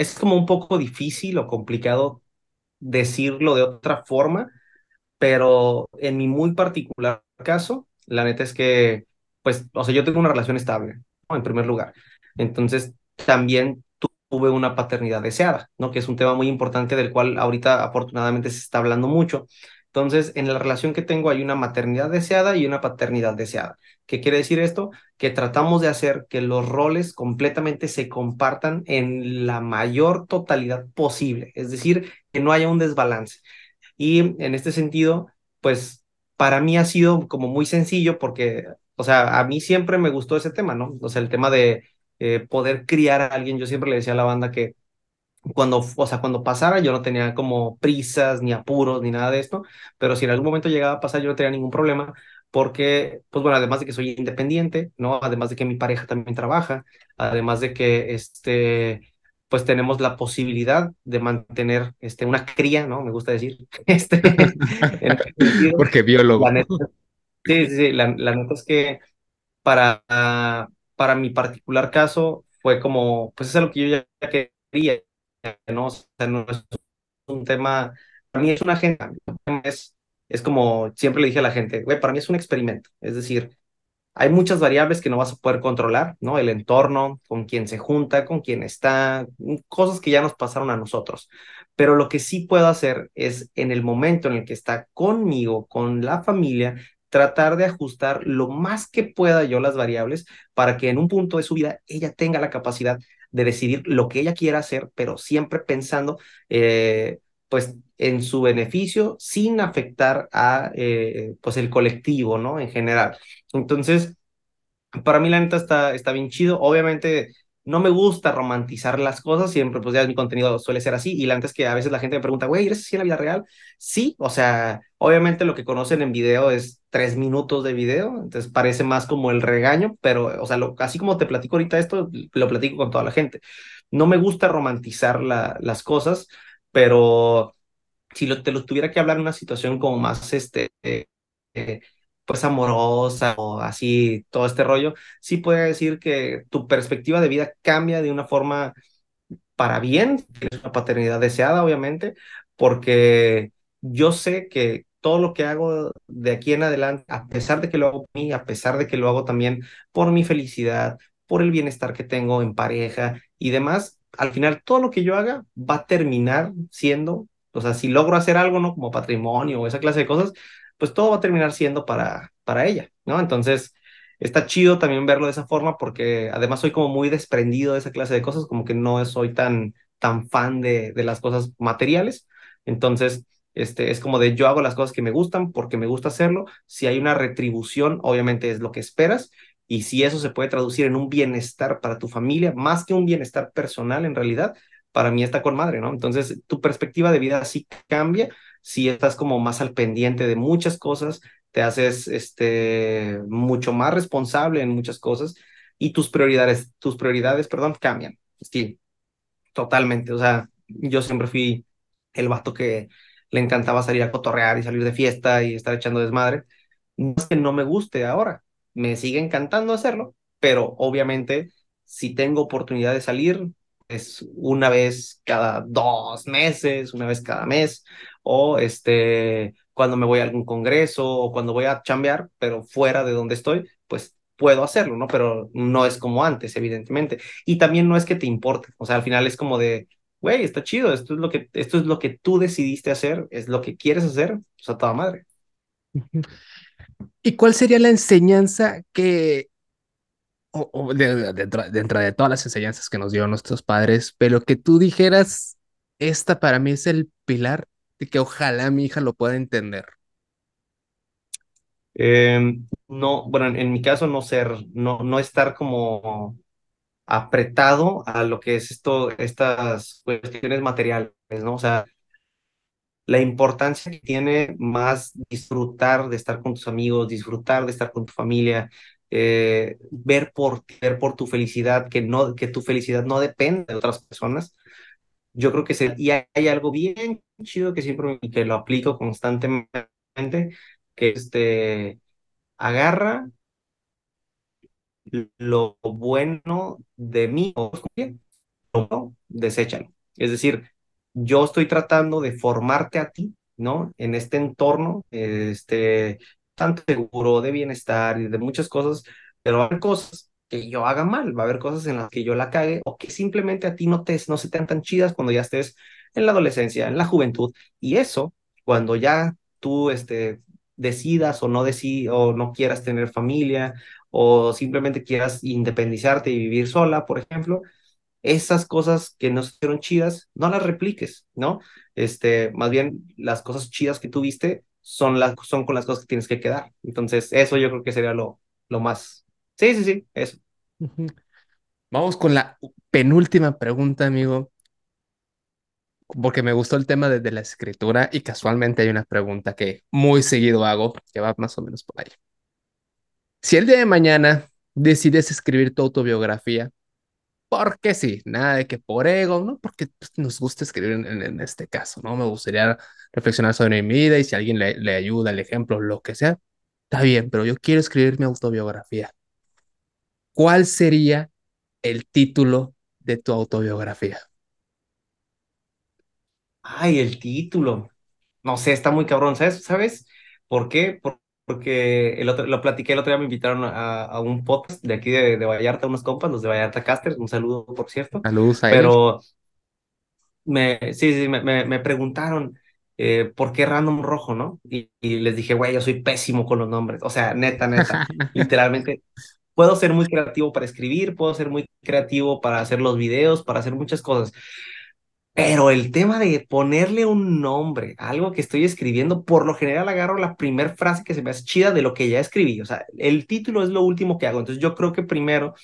Speaker 2: es como un poco difícil o complicado decirlo de otra forma, pero en mi muy particular caso, la neta es que, pues, o sea, yo tengo una relación estable. En primer lugar. Entonces, también tuve una paternidad deseada, ¿no? Que es un tema muy importante del cual ahorita afortunadamente se está hablando mucho. Entonces, en la relación que tengo hay una maternidad deseada y una paternidad deseada. ¿Qué quiere decir esto? Que tratamos de hacer que los roles completamente se compartan en la mayor totalidad posible, es decir, que no haya un desbalance. Y en este sentido, pues para mí ha sido como muy sencillo porque, o sea, a mí siempre me gustó ese tema, ¿no? O sea, el tema de eh, poder criar a alguien, yo siempre le decía a la banda que cuando, o sea, cuando pasara yo no tenía como prisas, ni apuros, ni nada de esto, pero si en algún momento llegaba a pasar yo no tenía ningún problema, porque, pues bueno, además de que soy independiente, ¿no? Además de que mi pareja también trabaja, además de que, este, pues tenemos la posibilidad de mantener, este, una cría, ¿no? Me gusta decir, este,
Speaker 1: porque biólogo.
Speaker 2: sí, sí, sí, la, la neta es que para, para mi particular caso fue como, pues es algo que yo ya quería, ¿no? O sea, no es un tema, para mí es una agenda, es, es como siempre le dije a la gente, güey, para mí es un experimento, es decir, hay muchas variables que no vas a poder controlar, ¿no? El entorno, con quién se junta, con quién está, cosas que ya nos pasaron a nosotros. Pero lo que sí puedo hacer es en el momento en el que está conmigo, con la familia, tratar de ajustar lo más que pueda yo las variables para que en un punto de su vida ella tenga la capacidad de decidir lo que ella quiera hacer, pero siempre pensando, eh, pues, en su beneficio sin afectar a, eh, pues, el colectivo, ¿no? En general. Entonces, para mí la neta está, está bien chido. Obviamente no me gusta romantizar las cosas, siempre pues ya mi contenido suele ser así y la neta es que a veces la gente me pregunta, güey, ¿eres así en la vida real? Sí, o sea, obviamente lo que conocen en video es tres minutos de video, entonces parece más como el regaño, pero, o sea, lo, así como te platico ahorita esto, lo platico con toda la gente. No me gusta romantizar la, las cosas, pero si te lo tuviera que hablar en una situación como más, este, eh, eh, pues amorosa o así, todo este rollo, sí puede decir que tu perspectiva de vida cambia de una forma para bien, es una paternidad deseada, obviamente, porque yo sé que todo lo que hago de aquí en adelante, a pesar de que lo hago por mí, a pesar de que lo hago también por mi felicidad, por el bienestar que tengo en pareja y demás, al final todo lo que yo haga va a terminar siendo o sea, si logro hacer algo, ¿no? Como patrimonio o esa clase de cosas, pues todo va a terminar siendo para, para ella, ¿no? Entonces, está chido también verlo de esa forma porque además soy como muy desprendido de esa clase de cosas, como que no soy tan, tan fan de, de las cosas materiales. Entonces, este, es como de yo hago las cosas que me gustan porque me gusta hacerlo. Si hay una retribución, obviamente es lo que esperas. Y si eso se puede traducir en un bienestar para tu familia, más que un bienestar personal en realidad, para mí está con madre, ¿no? Entonces, tu perspectiva de vida sí cambia si estás como más al pendiente de muchas cosas, te haces este, mucho más responsable en muchas cosas y tus prioridades, tus prioridades, perdón, cambian. Sí, totalmente. O sea, yo siempre fui el vato que le encantaba salir a cotorrear y salir de fiesta y estar echando desmadre. No es que no me guste ahora, me sigue encantando hacerlo, pero obviamente si tengo oportunidad de salir, es una vez cada dos meses, una vez cada mes, o este, cuando me voy a algún congreso o cuando voy a chambear, pero fuera de donde estoy, pues puedo hacerlo, ¿no? Pero no es como antes, evidentemente. Y también no es que te importe, o sea, al final es como de, güey, está chido, esto es lo que, esto es lo que tú decidiste hacer, es lo que quieres hacer, pues a toda madre.
Speaker 1: ¿Y cuál sería la enseñanza que o, dentro, de todas las enseñanzas que nos dio nuestros padres, pero que tú dijeras, esta para mí es el pilar de que ojalá mi hija lo pueda entender.
Speaker 2: Em, no, bueno, en, mi caso no ser, no, no estar como apretado a lo que es esto, estas cuestiones materiales, ¿no? O sea, la importancia que tiene más disfrutar de estar con tus amigos, disfrutar de estar con tu familia, eh, ver, por, ver por tu felicidad, que, no, que tu felicidad no depende de otras personas. Yo creo que se, y hay, algo bien chido que siempre que lo aplico constantemente, que este, agarra lo bueno de mí o deséchalo. Es decir, yo estoy tratando de formarte a ti, ¿no? En este entorno, este, tanto seguro, de bienestar y de muchas cosas, pero va cosas que yo haga mal, va a haber cosas en las que yo la cague o que simplemente a ti no, te, no se te dan tan chidas cuando ya estés en la adolescencia, en la juventud. Y eso, cuando ya tú este, decidas o no, deci o no quieras tener familia o simplemente quieras independizarte y vivir sola, por ejemplo, esas cosas que no fueron chidas, no las repliques, ¿no? Este, más bien las cosas chidas que tuviste, son, las, son con las cosas que tienes que quedar. Entonces, eso yo creo que sería lo, lo más. Sí, sí, sí, eso.
Speaker 1: Vamos con la penúltima pregunta, amigo. Porque me gustó el tema desde la escritura y casualmente hay una pregunta que muy seguido hago, que va más o menos por ahí. Si el día de mañana decides escribir tu autobiografía, porque sí, nada de que por ego, ¿no? Porque pues, nos gusta escribir en, este caso, ¿no? Me gustaría reflexionar sobre mi vida y si alguien le, ayuda, el ejemplo, lo que sea, está bien, pero yo quiero escribir mi autobiografía. ¿Cuál sería el título de tu autobiografía?
Speaker 2: Ay, el título. No sé, está muy cabrón, ¿sabes? ¿Sabes por qué? Porque el otro, lo platiqué el otro día, me invitaron a, a un podcast de aquí de, de, Vallarta, unos compas, los de Vallarta Casters, un saludo por cierto.
Speaker 1: Saludos a
Speaker 2: Pero me, sí, sí, me, me, me preguntaron eh, por qué Random Rojo, ¿no? Y, y les dije, güey, yo soy pésimo con los nombres. O sea, neta, neta, literalmente. Puedo ser muy creativo para escribir, puedo ser muy creativo para hacer los videos, para hacer muchas cosas pero el tema de ponerle un nombre algo que estoy escribiendo, por lo general agarro la primera frase que se me hace chida de lo que ya escribí. O sea, el título es lo último que hago. Entonces yo creo que primero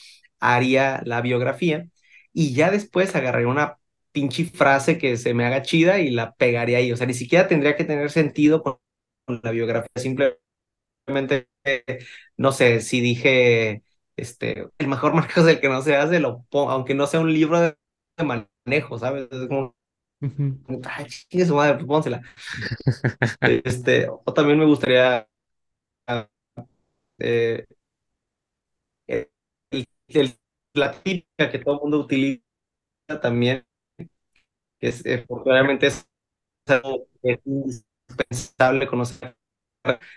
Speaker 2: haría la biografía y ya después agarraría una pinche frase que se me haga chida y la pegaría ahí. O sea, ni siquiera tendría que tener sentido con la biografía. Simplemente, no sé, si dije, este, el mejor marco es el que no se hace, lo aunque no sea un libro de manejo, ¿sabes? Es como, ay, su madre, pues pónsela. este, o también me gustaría eh, el, el, la típica que todo el mundo utiliza también, que es, eh, obviamente es algo que es indispensable conocer,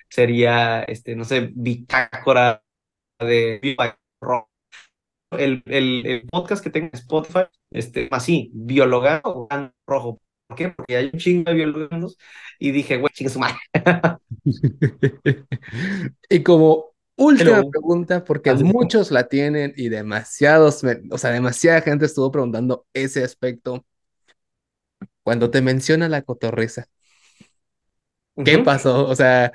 Speaker 2: sería, este, no sé, bitácora de el, el, el, podcast que tengo en Spotify, este, así, biologando rojo. ¿Por qué? Porque hay un chingo de biólogos y dije, güey, chingue su madre.
Speaker 1: y como última pregunta, porque muchos la tienen y demasiados, o sea, demasiada gente estuvo preguntando ese aspecto. Cuando te menciona la cotorriza, ¿qué uh -huh. pasó? O sea,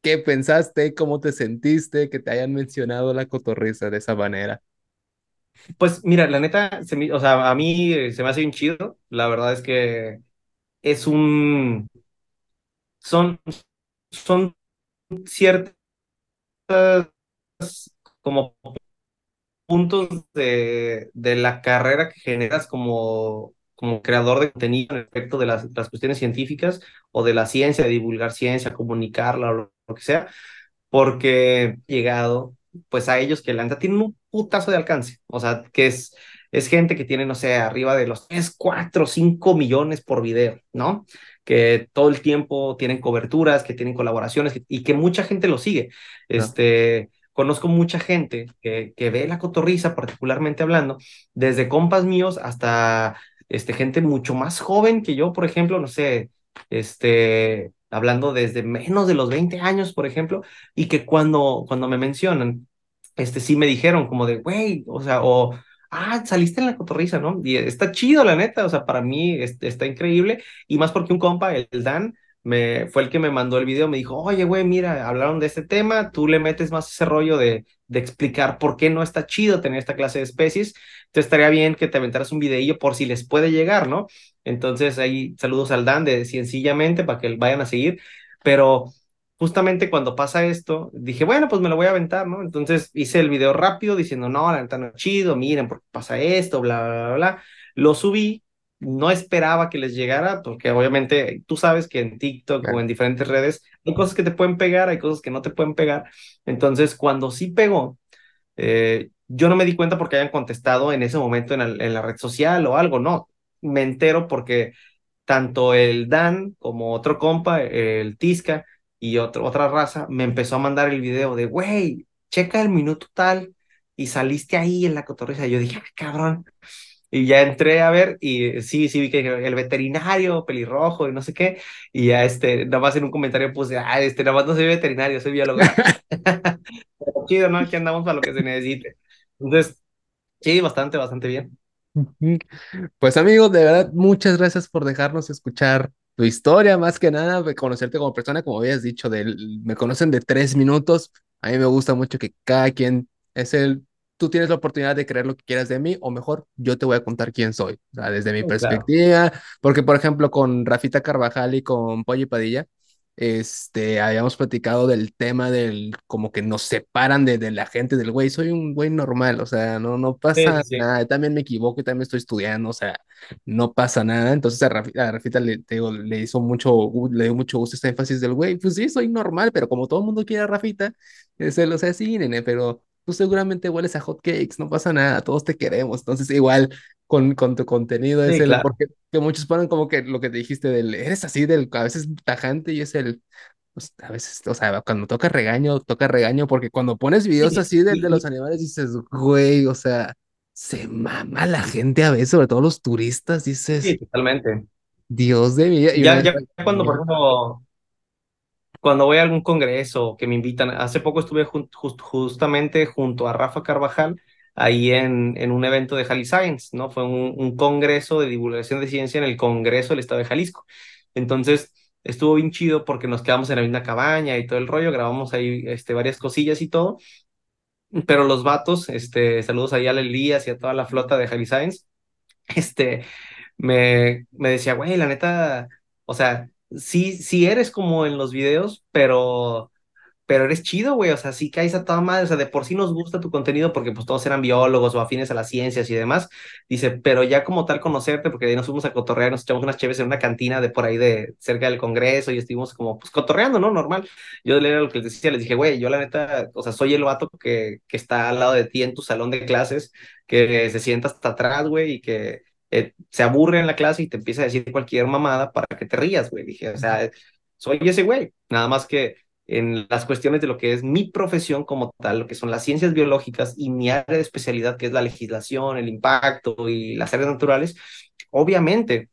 Speaker 1: ¿qué pensaste? ¿Cómo te sentiste que te hayan mencionado la cotorriza de esa manera?
Speaker 2: Pues mira, la neta, se me, o sea, a mí se me hace bien chido. La verdad es que es un. Son, son ciertas como puntos de, de la carrera que generas como, como creador de contenido en efecto de las, las cuestiones científicas o de la ciencia, de divulgar ciencia, comunicarla o lo, lo que sea, porque he llegado pues a ellos que la neta tienen un putazo de alcance, o sea, que es, es gente que tiene, no sé, arriba de los 3, 4, 5 millones por video, ¿no? Que todo el tiempo tienen coberturas, que tienen colaboraciones y que mucha gente lo sigue. Este, conozco mucha gente que, que ve la cotorriza, particularmente hablando, desde compas míos hasta este, gente mucho más joven que yo, por ejemplo, no sé, este, hablando desde menos de los 20 años, por ejemplo, y que cuando, cuando me mencionan, este sí me dijeron como de, güey, o sea, o, ah, saliste en la cotorriza, ¿no? Y está chido, la neta, o sea, para mí este, está increíble, y más porque un compa, el Dan, me, fue el que me mandó el video, me dijo, oye, güey, mira, hablaron de este tema, tú le metes más ese rollo de, de explicar por qué no está chido tener esta clase de especies, entonces estaría bien que te aventaras un videillo por si les puede llegar, ¿no? Entonces ahí saludos al Dan de Sencillamente para que vayan a seguir, pero justamente cuando pasa esto, dije, bueno, pues me lo voy a aventar, ¿no? Entonces hice el video rápido diciendo, no, la neta no es chido, miren, porque pasa esto, bla, bla, bla, bla. Lo subí, no esperaba que les llegara, porque obviamente tú sabes que en TikTok claro. o en diferentes redes hay cosas que te pueden pegar, hay cosas que no te pueden pegar. Entonces, cuando sí pegó, eh, yo no me di cuenta porque hayan contestado en ese momento en, el, en la red social o algo, no. Me entero porque tanto el Dan como otro compa, el Tisca, y otro, otra raza me empezó a mandar el video de, güey, checa el minuto tal y saliste ahí en la cotorriza. Yo dije, ah, cabrón. Y ya entré a ver y sí, sí vi que el veterinario pelirrojo y no sé qué. Y ya este, nada más en un comentario puse, ah, este, nada más no soy veterinario, soy biólogo. Pero chido, ¿no? Aquí andamos para lo que se necesite. Entonces, sí, bastante, bastante bien.
Speaker 1: Pues amigos, de verdad, muchas gracias por dejarnos escuchar tu historia, más que nada, conocerte como persona, como habías dicho, de, me conocen de tres minutos. A mí me gusta mucho que cada quien es el, tú tienes la oportunidad de creer lo que quieras de mí, o mejor, yo te voy a contar quién soy, o sea, desde mi perspectiva, claro. porque por ejemplo, con Rafita Carvajal y con Polly Padilla, este, habíamos platicado del tema del, como que nos separan de, de la gente del güey, soy un güey normal, o sea, no, no pasa sí, sí. nada, también me equivoco y también estoy estudiando, o sea, no pasa nada, entonces a Rafita, a Rafita le, te digo, le hizo mucho, le dio mucho gusto este énfasis del güey, pues sí, soy normal, pero como todo el mundo quiere a Rafita, es el, o sea, sí, nene, pero tú seguramente hueles a hot cakes, no pasa nada, todos te queremos, entonces igual con, con tu contenido sí, es el, claro. porque que muchos ponen como que lo que te dijiste del, eres así del, a veces tajante y es el, pues, a veces, o sea, cuando toca regaño, toca regaño, porque cuando pones videos
Speaker 2: Sí,
Speaker 1: así de, de
Speaker 2: y-
Speaker 1: los animales dices, güey, o sea, se mama la gente a veces, sobre todo los turistas, dices,
Speaker 2: sí, totalmente.
Speaker 1: Dios de mi vida.
Speaker 2: Ya,
Speaker 1: vez,
Speaker 2: ya cuando, por ejemplo, cuando voy a algún congreso que me invitan, hace poco estuve jun- just- justamente junto a Rafa Carvajal ahí en, en un evento de Jali Science, ¿no? Fue un, congreso de divulgación de ciencia en el Congreso del Estado de Jalisco. Entonces, estuvo bien chido porque nos quedamos en la misma cabaña y todo el rollo, grabamos ahí este, varias cosillas y todo, pero los vatos, este, saludos ahí a Elías y a toda la flota de Jali Science, este, me, me decía, güey, la neta, o sea, sí, sí eres como en los videos, pero, pero eres chido, güey, o sea, sí caes a toda madre, o sea, de por sí nos gusta tu contenido porque pues todos eran biólogos o afines a las ciencias y demás, dice, pero ya como tal conocerte, porque nos fuimos a cotorrear, nos echamos unas cheves en una cantina de por ahí de cerca del Congreso y estuvimos como, pues cotorreando, ¿no? Normal. Yo le lo que les decía, les dije, güey, yo la neta, o sea, soy el vato que, que está al lado de ti en tu salón de clases, que se sienta hasta atrás, güey, y que eh, se aburre en la clase y te empieza a decir cualquier mamada para que te rías, güey. Dije, o sea, soy ese güey, nada más que en las cuestiones de lo que es mi profesión como tal, lo que son las ciencias biológicas y mi área de especialidad, que es la legislación, el impacto y las áreas naturales, obviamente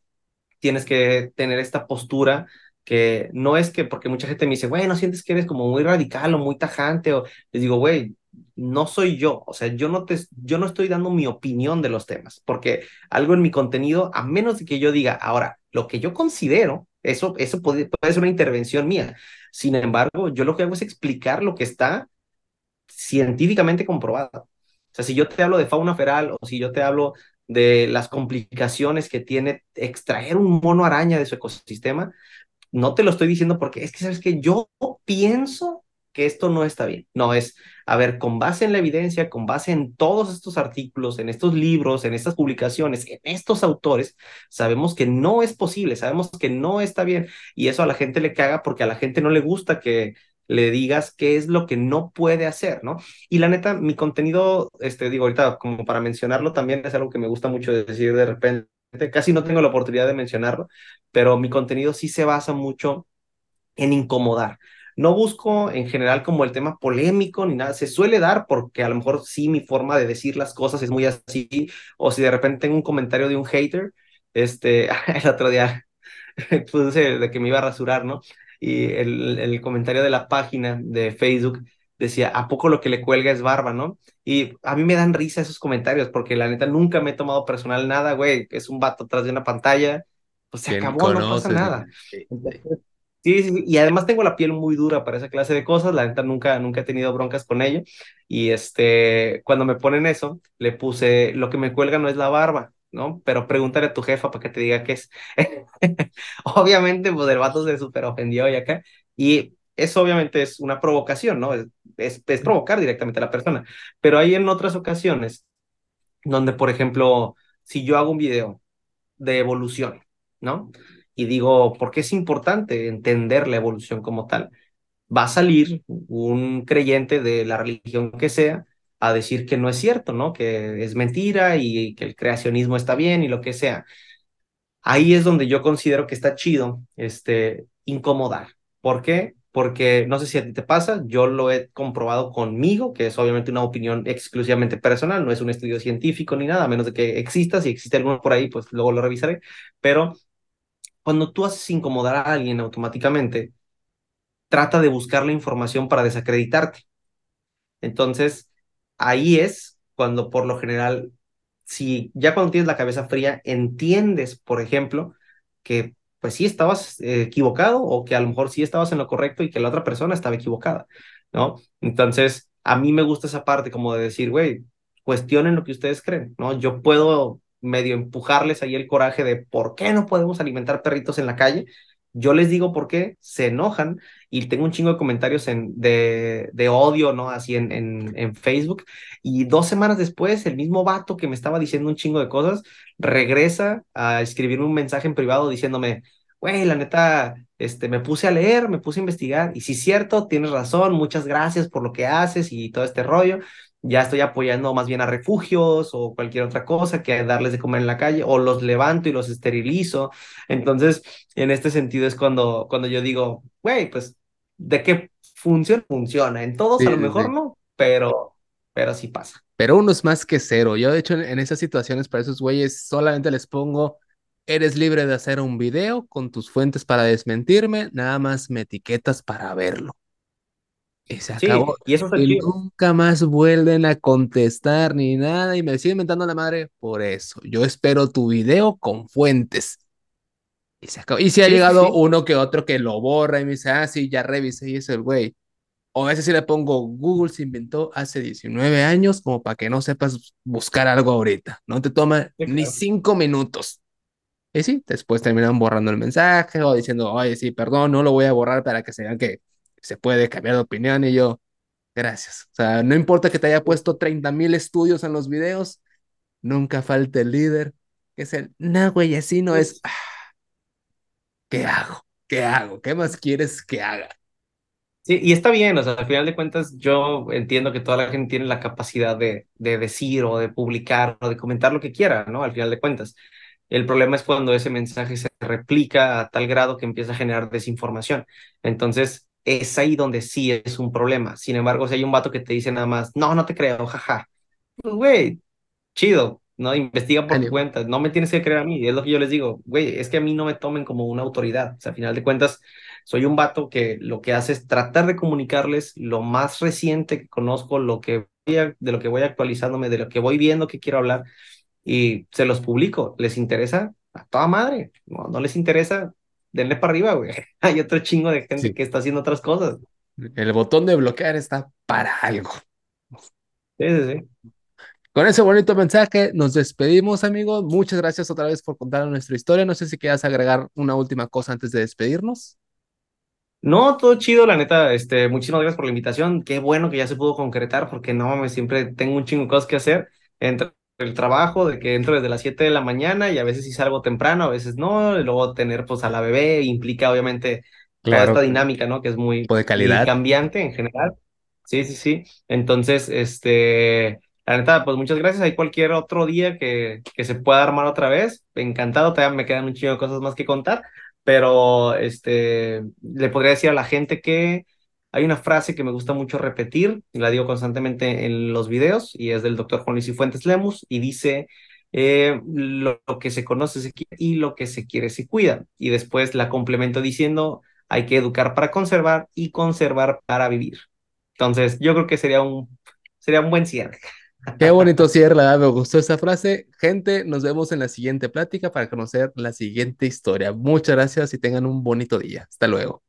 Speaker 2: tienes que tener esta postura que no es que, porque mucha gente me dice, güey, no sientes que eres como muy radical o muy tajante, o les digo, güey, no soy yo, o sea, yo no te, yo no estoy dando mi opinión de los temas, porque algo en mi contenido, a menos de que yo diga, ahora, lo que yo considero, eso, eso puede, puede ser una intervención mía. Sin embargo, yo lo que hago es explicar lo que está científicamente comprobado. O sea, si yo te hablo de fauna feral o si yo te hablo de las complicaciones que tiene extraer un mono araña de su ecosistema, no te lo estoy diciendo porque es que, ¿sabes que Yo pienso que esto no está bien. No, es, a ver, con base en la evidencia, con base en todos estos artículos, en estos libros, en estas publicaciones, en estos autores, sabemos que no es posible, sabemos que no está bien y eso a la gente le caga porque a la gente no le gusta que le digas qué es lo que no puede hacer, ¿no? Y la neta, mi contenido, este, digo, ahorita como para mencionarlo también es algo que me gusta mucho decir de repente, casi no tengo la oportunidad de mencionarlo, pero mi contenido sí se basa mucho en incomodar. No busco en general como el tema polémico ni nada, se suele dar porque a lo mejor sí mi forma de decir las cosas es muy así, o si de repente tengo un comentario de un hater, este, el otro día puse de que me iba a rasurar, ¿no? Y el, el comentario de la página de Facebook decía, ¿a poco lo que le cuelga es barba, no? Y a mí me dan risa esos comentarios porque la neta nunca me he tomado personal nada, güey, es un vato atrás de una pantalla, pues se acabó, no pasa nada. Entonces, Y además tengo la piel muy dura para esa clase de cosas, la neta nunca, nunca he tenido broncas con ello, y este, cuando me ponen eso, le puse, lo que me cuelga no es la barba, ¿no? Pero pregúntale a tu jefa para que te diga qué es. Obviamente, pues el vato se súper ofendió y acá, y eso obviamente es una provocación, ¿no? Es, es, es provocar directamente a la persona, pero hay en otras ocasiones donde, por ejemplo, si yo hago un video de evolución, ¿no? Y digo, ¿por qué es importante entender la evolución como tal? Va a salir un creyente de la religión que sea a decir que no es cierto, ¿no? Que es mentira y que el creacionismo está bien y lo que sea. Ahí es donde yo considero que está chido, este, incomodar. ¿Por qué? Porque no sé si a ti te pasa, yo lo he comprobado conmigo, que es obviamente una opinión exclusivamente personal, no es un estudio científico ni nada, a menos de que exista, si existe alguno por ahí, pues luego lo revisaré, pero cuando tú haces incomodar a alguien automáticamente, trata de buscar la información para desacreditarte. Entonces, ahí es cuando por lo general, si ya cuando tienes la cabeza fría, entiendes, por ejemplo, que pues sí estabas eh, equivocado o que a lo mejor sí estabas en lo correcto y que la otra persona estaba equivocada, ¿no? Entonces, a mí me gusta esa parte como de decir, güey, cuestionen lo que ustedes creen, ¿no? Yo puedo medio empujarles ahí el coraje de por qué no podemos alimentar perritos en la calle. Yo les digo por qué, se enojan y tengo un chingo de comentarios en, de, de odio, ¿no? Así en, en, en Facebook. Y dos semanas después, el mismo vato que me estaba diciendo un chingo de cosas, regresa a escribirme un mensaje en privado diciéndome, güey, la neta, este, me puse a leer, me puse a investigar, y sí es cierto, tienes razón, muchas gracias por lo que haces y todo este rollo. Ya estoy apoyando más bien a refugios o cualquier otra cosa que darles de comer en la calle, o los levanto y los esterilizo. Entonces, en este sentido es cuando, cuando yo digo, güey, pues de qué funciona, funciona. En todos
Speaker 1: Sí,
Speaker 2: a lo mejor
Speaker 1: sí.
Speaker 2: no, pero, pero sí pasa.
Speaker 1: Pero uno es más que cero. Yo, de hecho, en, en esas situaciones para esos güeyes solamente les pongo, eres libre de hacer un video con tus fuentes para desmentirme, nada más me etiquetas para verlo. Y se
Speaker 2: Sí,
Speaker 1: acabó.
Speaker 2: y eso
Speaker 1: nunca más vuelven a contestar ni nada y me siguen mentando la madre por eso. Yo espero tu video con fuentes. Y se acabó. Y si ha
Speaker 2: Sí,
Speaker 1: llegado
Speaker 2: sí.
Speaker 1: uno que otro que lo borra y me dice, ah, sí, ya revisé y es el güey. O a veces sí le pongo, Google se inventó hace 19 años como para que no sepas buscar algo ahorita. No te toma ni cinco minutos. Y sí, después terminan borrando el mensaje o diciendo, oye, sí, perdón, no lo voy a borrar para que se vean que se puede cambiar de opinión. Y yo, gracias. O sea, no importa que te haya puesto 30 mil estudios en los videos, nunca falta el líder, que es el, no, güey, así no es. Ah, ¿Qué hago? ¿Qué hago? ¿Qué más quieres que haga?
Speaker 2: Sí, y está bien, o sea, al final de cuentas yo entiendo que toda la gente tiene la capacidad de, de decir o de publicar o de comentar lo que quiera, ¿no? Al final de cuentas. El problema es cuando ese mensaje se replica a tal grado que empieza a generar desinformación. Entonces, es ahí donde sí es un problema. Sin embargo, si hay un vato que te dice nada más, no, no te creo, jaja. Pues, güey, chido, ¿no? Investiga por tu cuenta, no me tienes que creer a mí, es lo que yo les digo, güey, es que a mí no me tomen como una autoridad, o sea, a final de cuentas, soy un vato que lo que hace es tratar de comunicarles lo más reciente que conozco, lo que voy a- de lo que voy actualizándome, de lo que voy viendo que quiero hablar, y se los publico, ¿les interesa? A toda madre, no, no les interesa, denle para arriba, güey, hay otro chingo de gente
Speaker 1: Sí,
Speaker 2: que está haciendo otras cosas.
Speaker 1: el botón de bloquear está para algo.
Speaker 2: Sí, sí, sí.
Speaker 1: Con ese bonito mensaje nos despedimos, amigos. Muchas gracias otra vez por contar nuestra historia. No sé si quieras agregar una última cosa antes de despedirnos.
Speaker 2: No, todo chido, la neta, este, muchísimas gracias por la invitación. Qué bueno que ya se pudo concretar, porque no mames, siempre tengo un chingo de cosas que hacer entre el trabajo, de que entro desde las 7 de la mañana y a veces sí salgo temprano, a veces no, y luego tener pues a la bebé implica obviamente toda esta
Speaker 1: Claro, claro.
Speaker 2: dinámica, ¿no? Que es muy,
Speaker 1: de
Speaker 2: muy
Speaker 1: calidad.
Speaker 2: cambiante en general. Sí, sí, sí. Entonces, este, la neta, pues muchas gracias. Hay cualquier otro día que, que se pueda armar otra vez. Encantado, todavía me quedan un chingo de cosas más que contar pero este, le podría decir a la gente que hay una frase que me gusta mucho repetir, y la digo constantemente en los videos, y es del doctor Juan Luis Cifuentes Lemus, y dice, eh, lo, que se conoce y lo que se quiere se cuida. Y después la complemento diciendo, hay que educar para conservar y conservar para vivir. Entonces, yo creo que sería un, sería un buen cierre.
Speaker 1: Qué bonito cierre, me gustó esa frase. Gente, nos vemos en la siguiente plática para conocer la siguiente historia. Muchas gracias y tengan un bonito día. Hasta luego.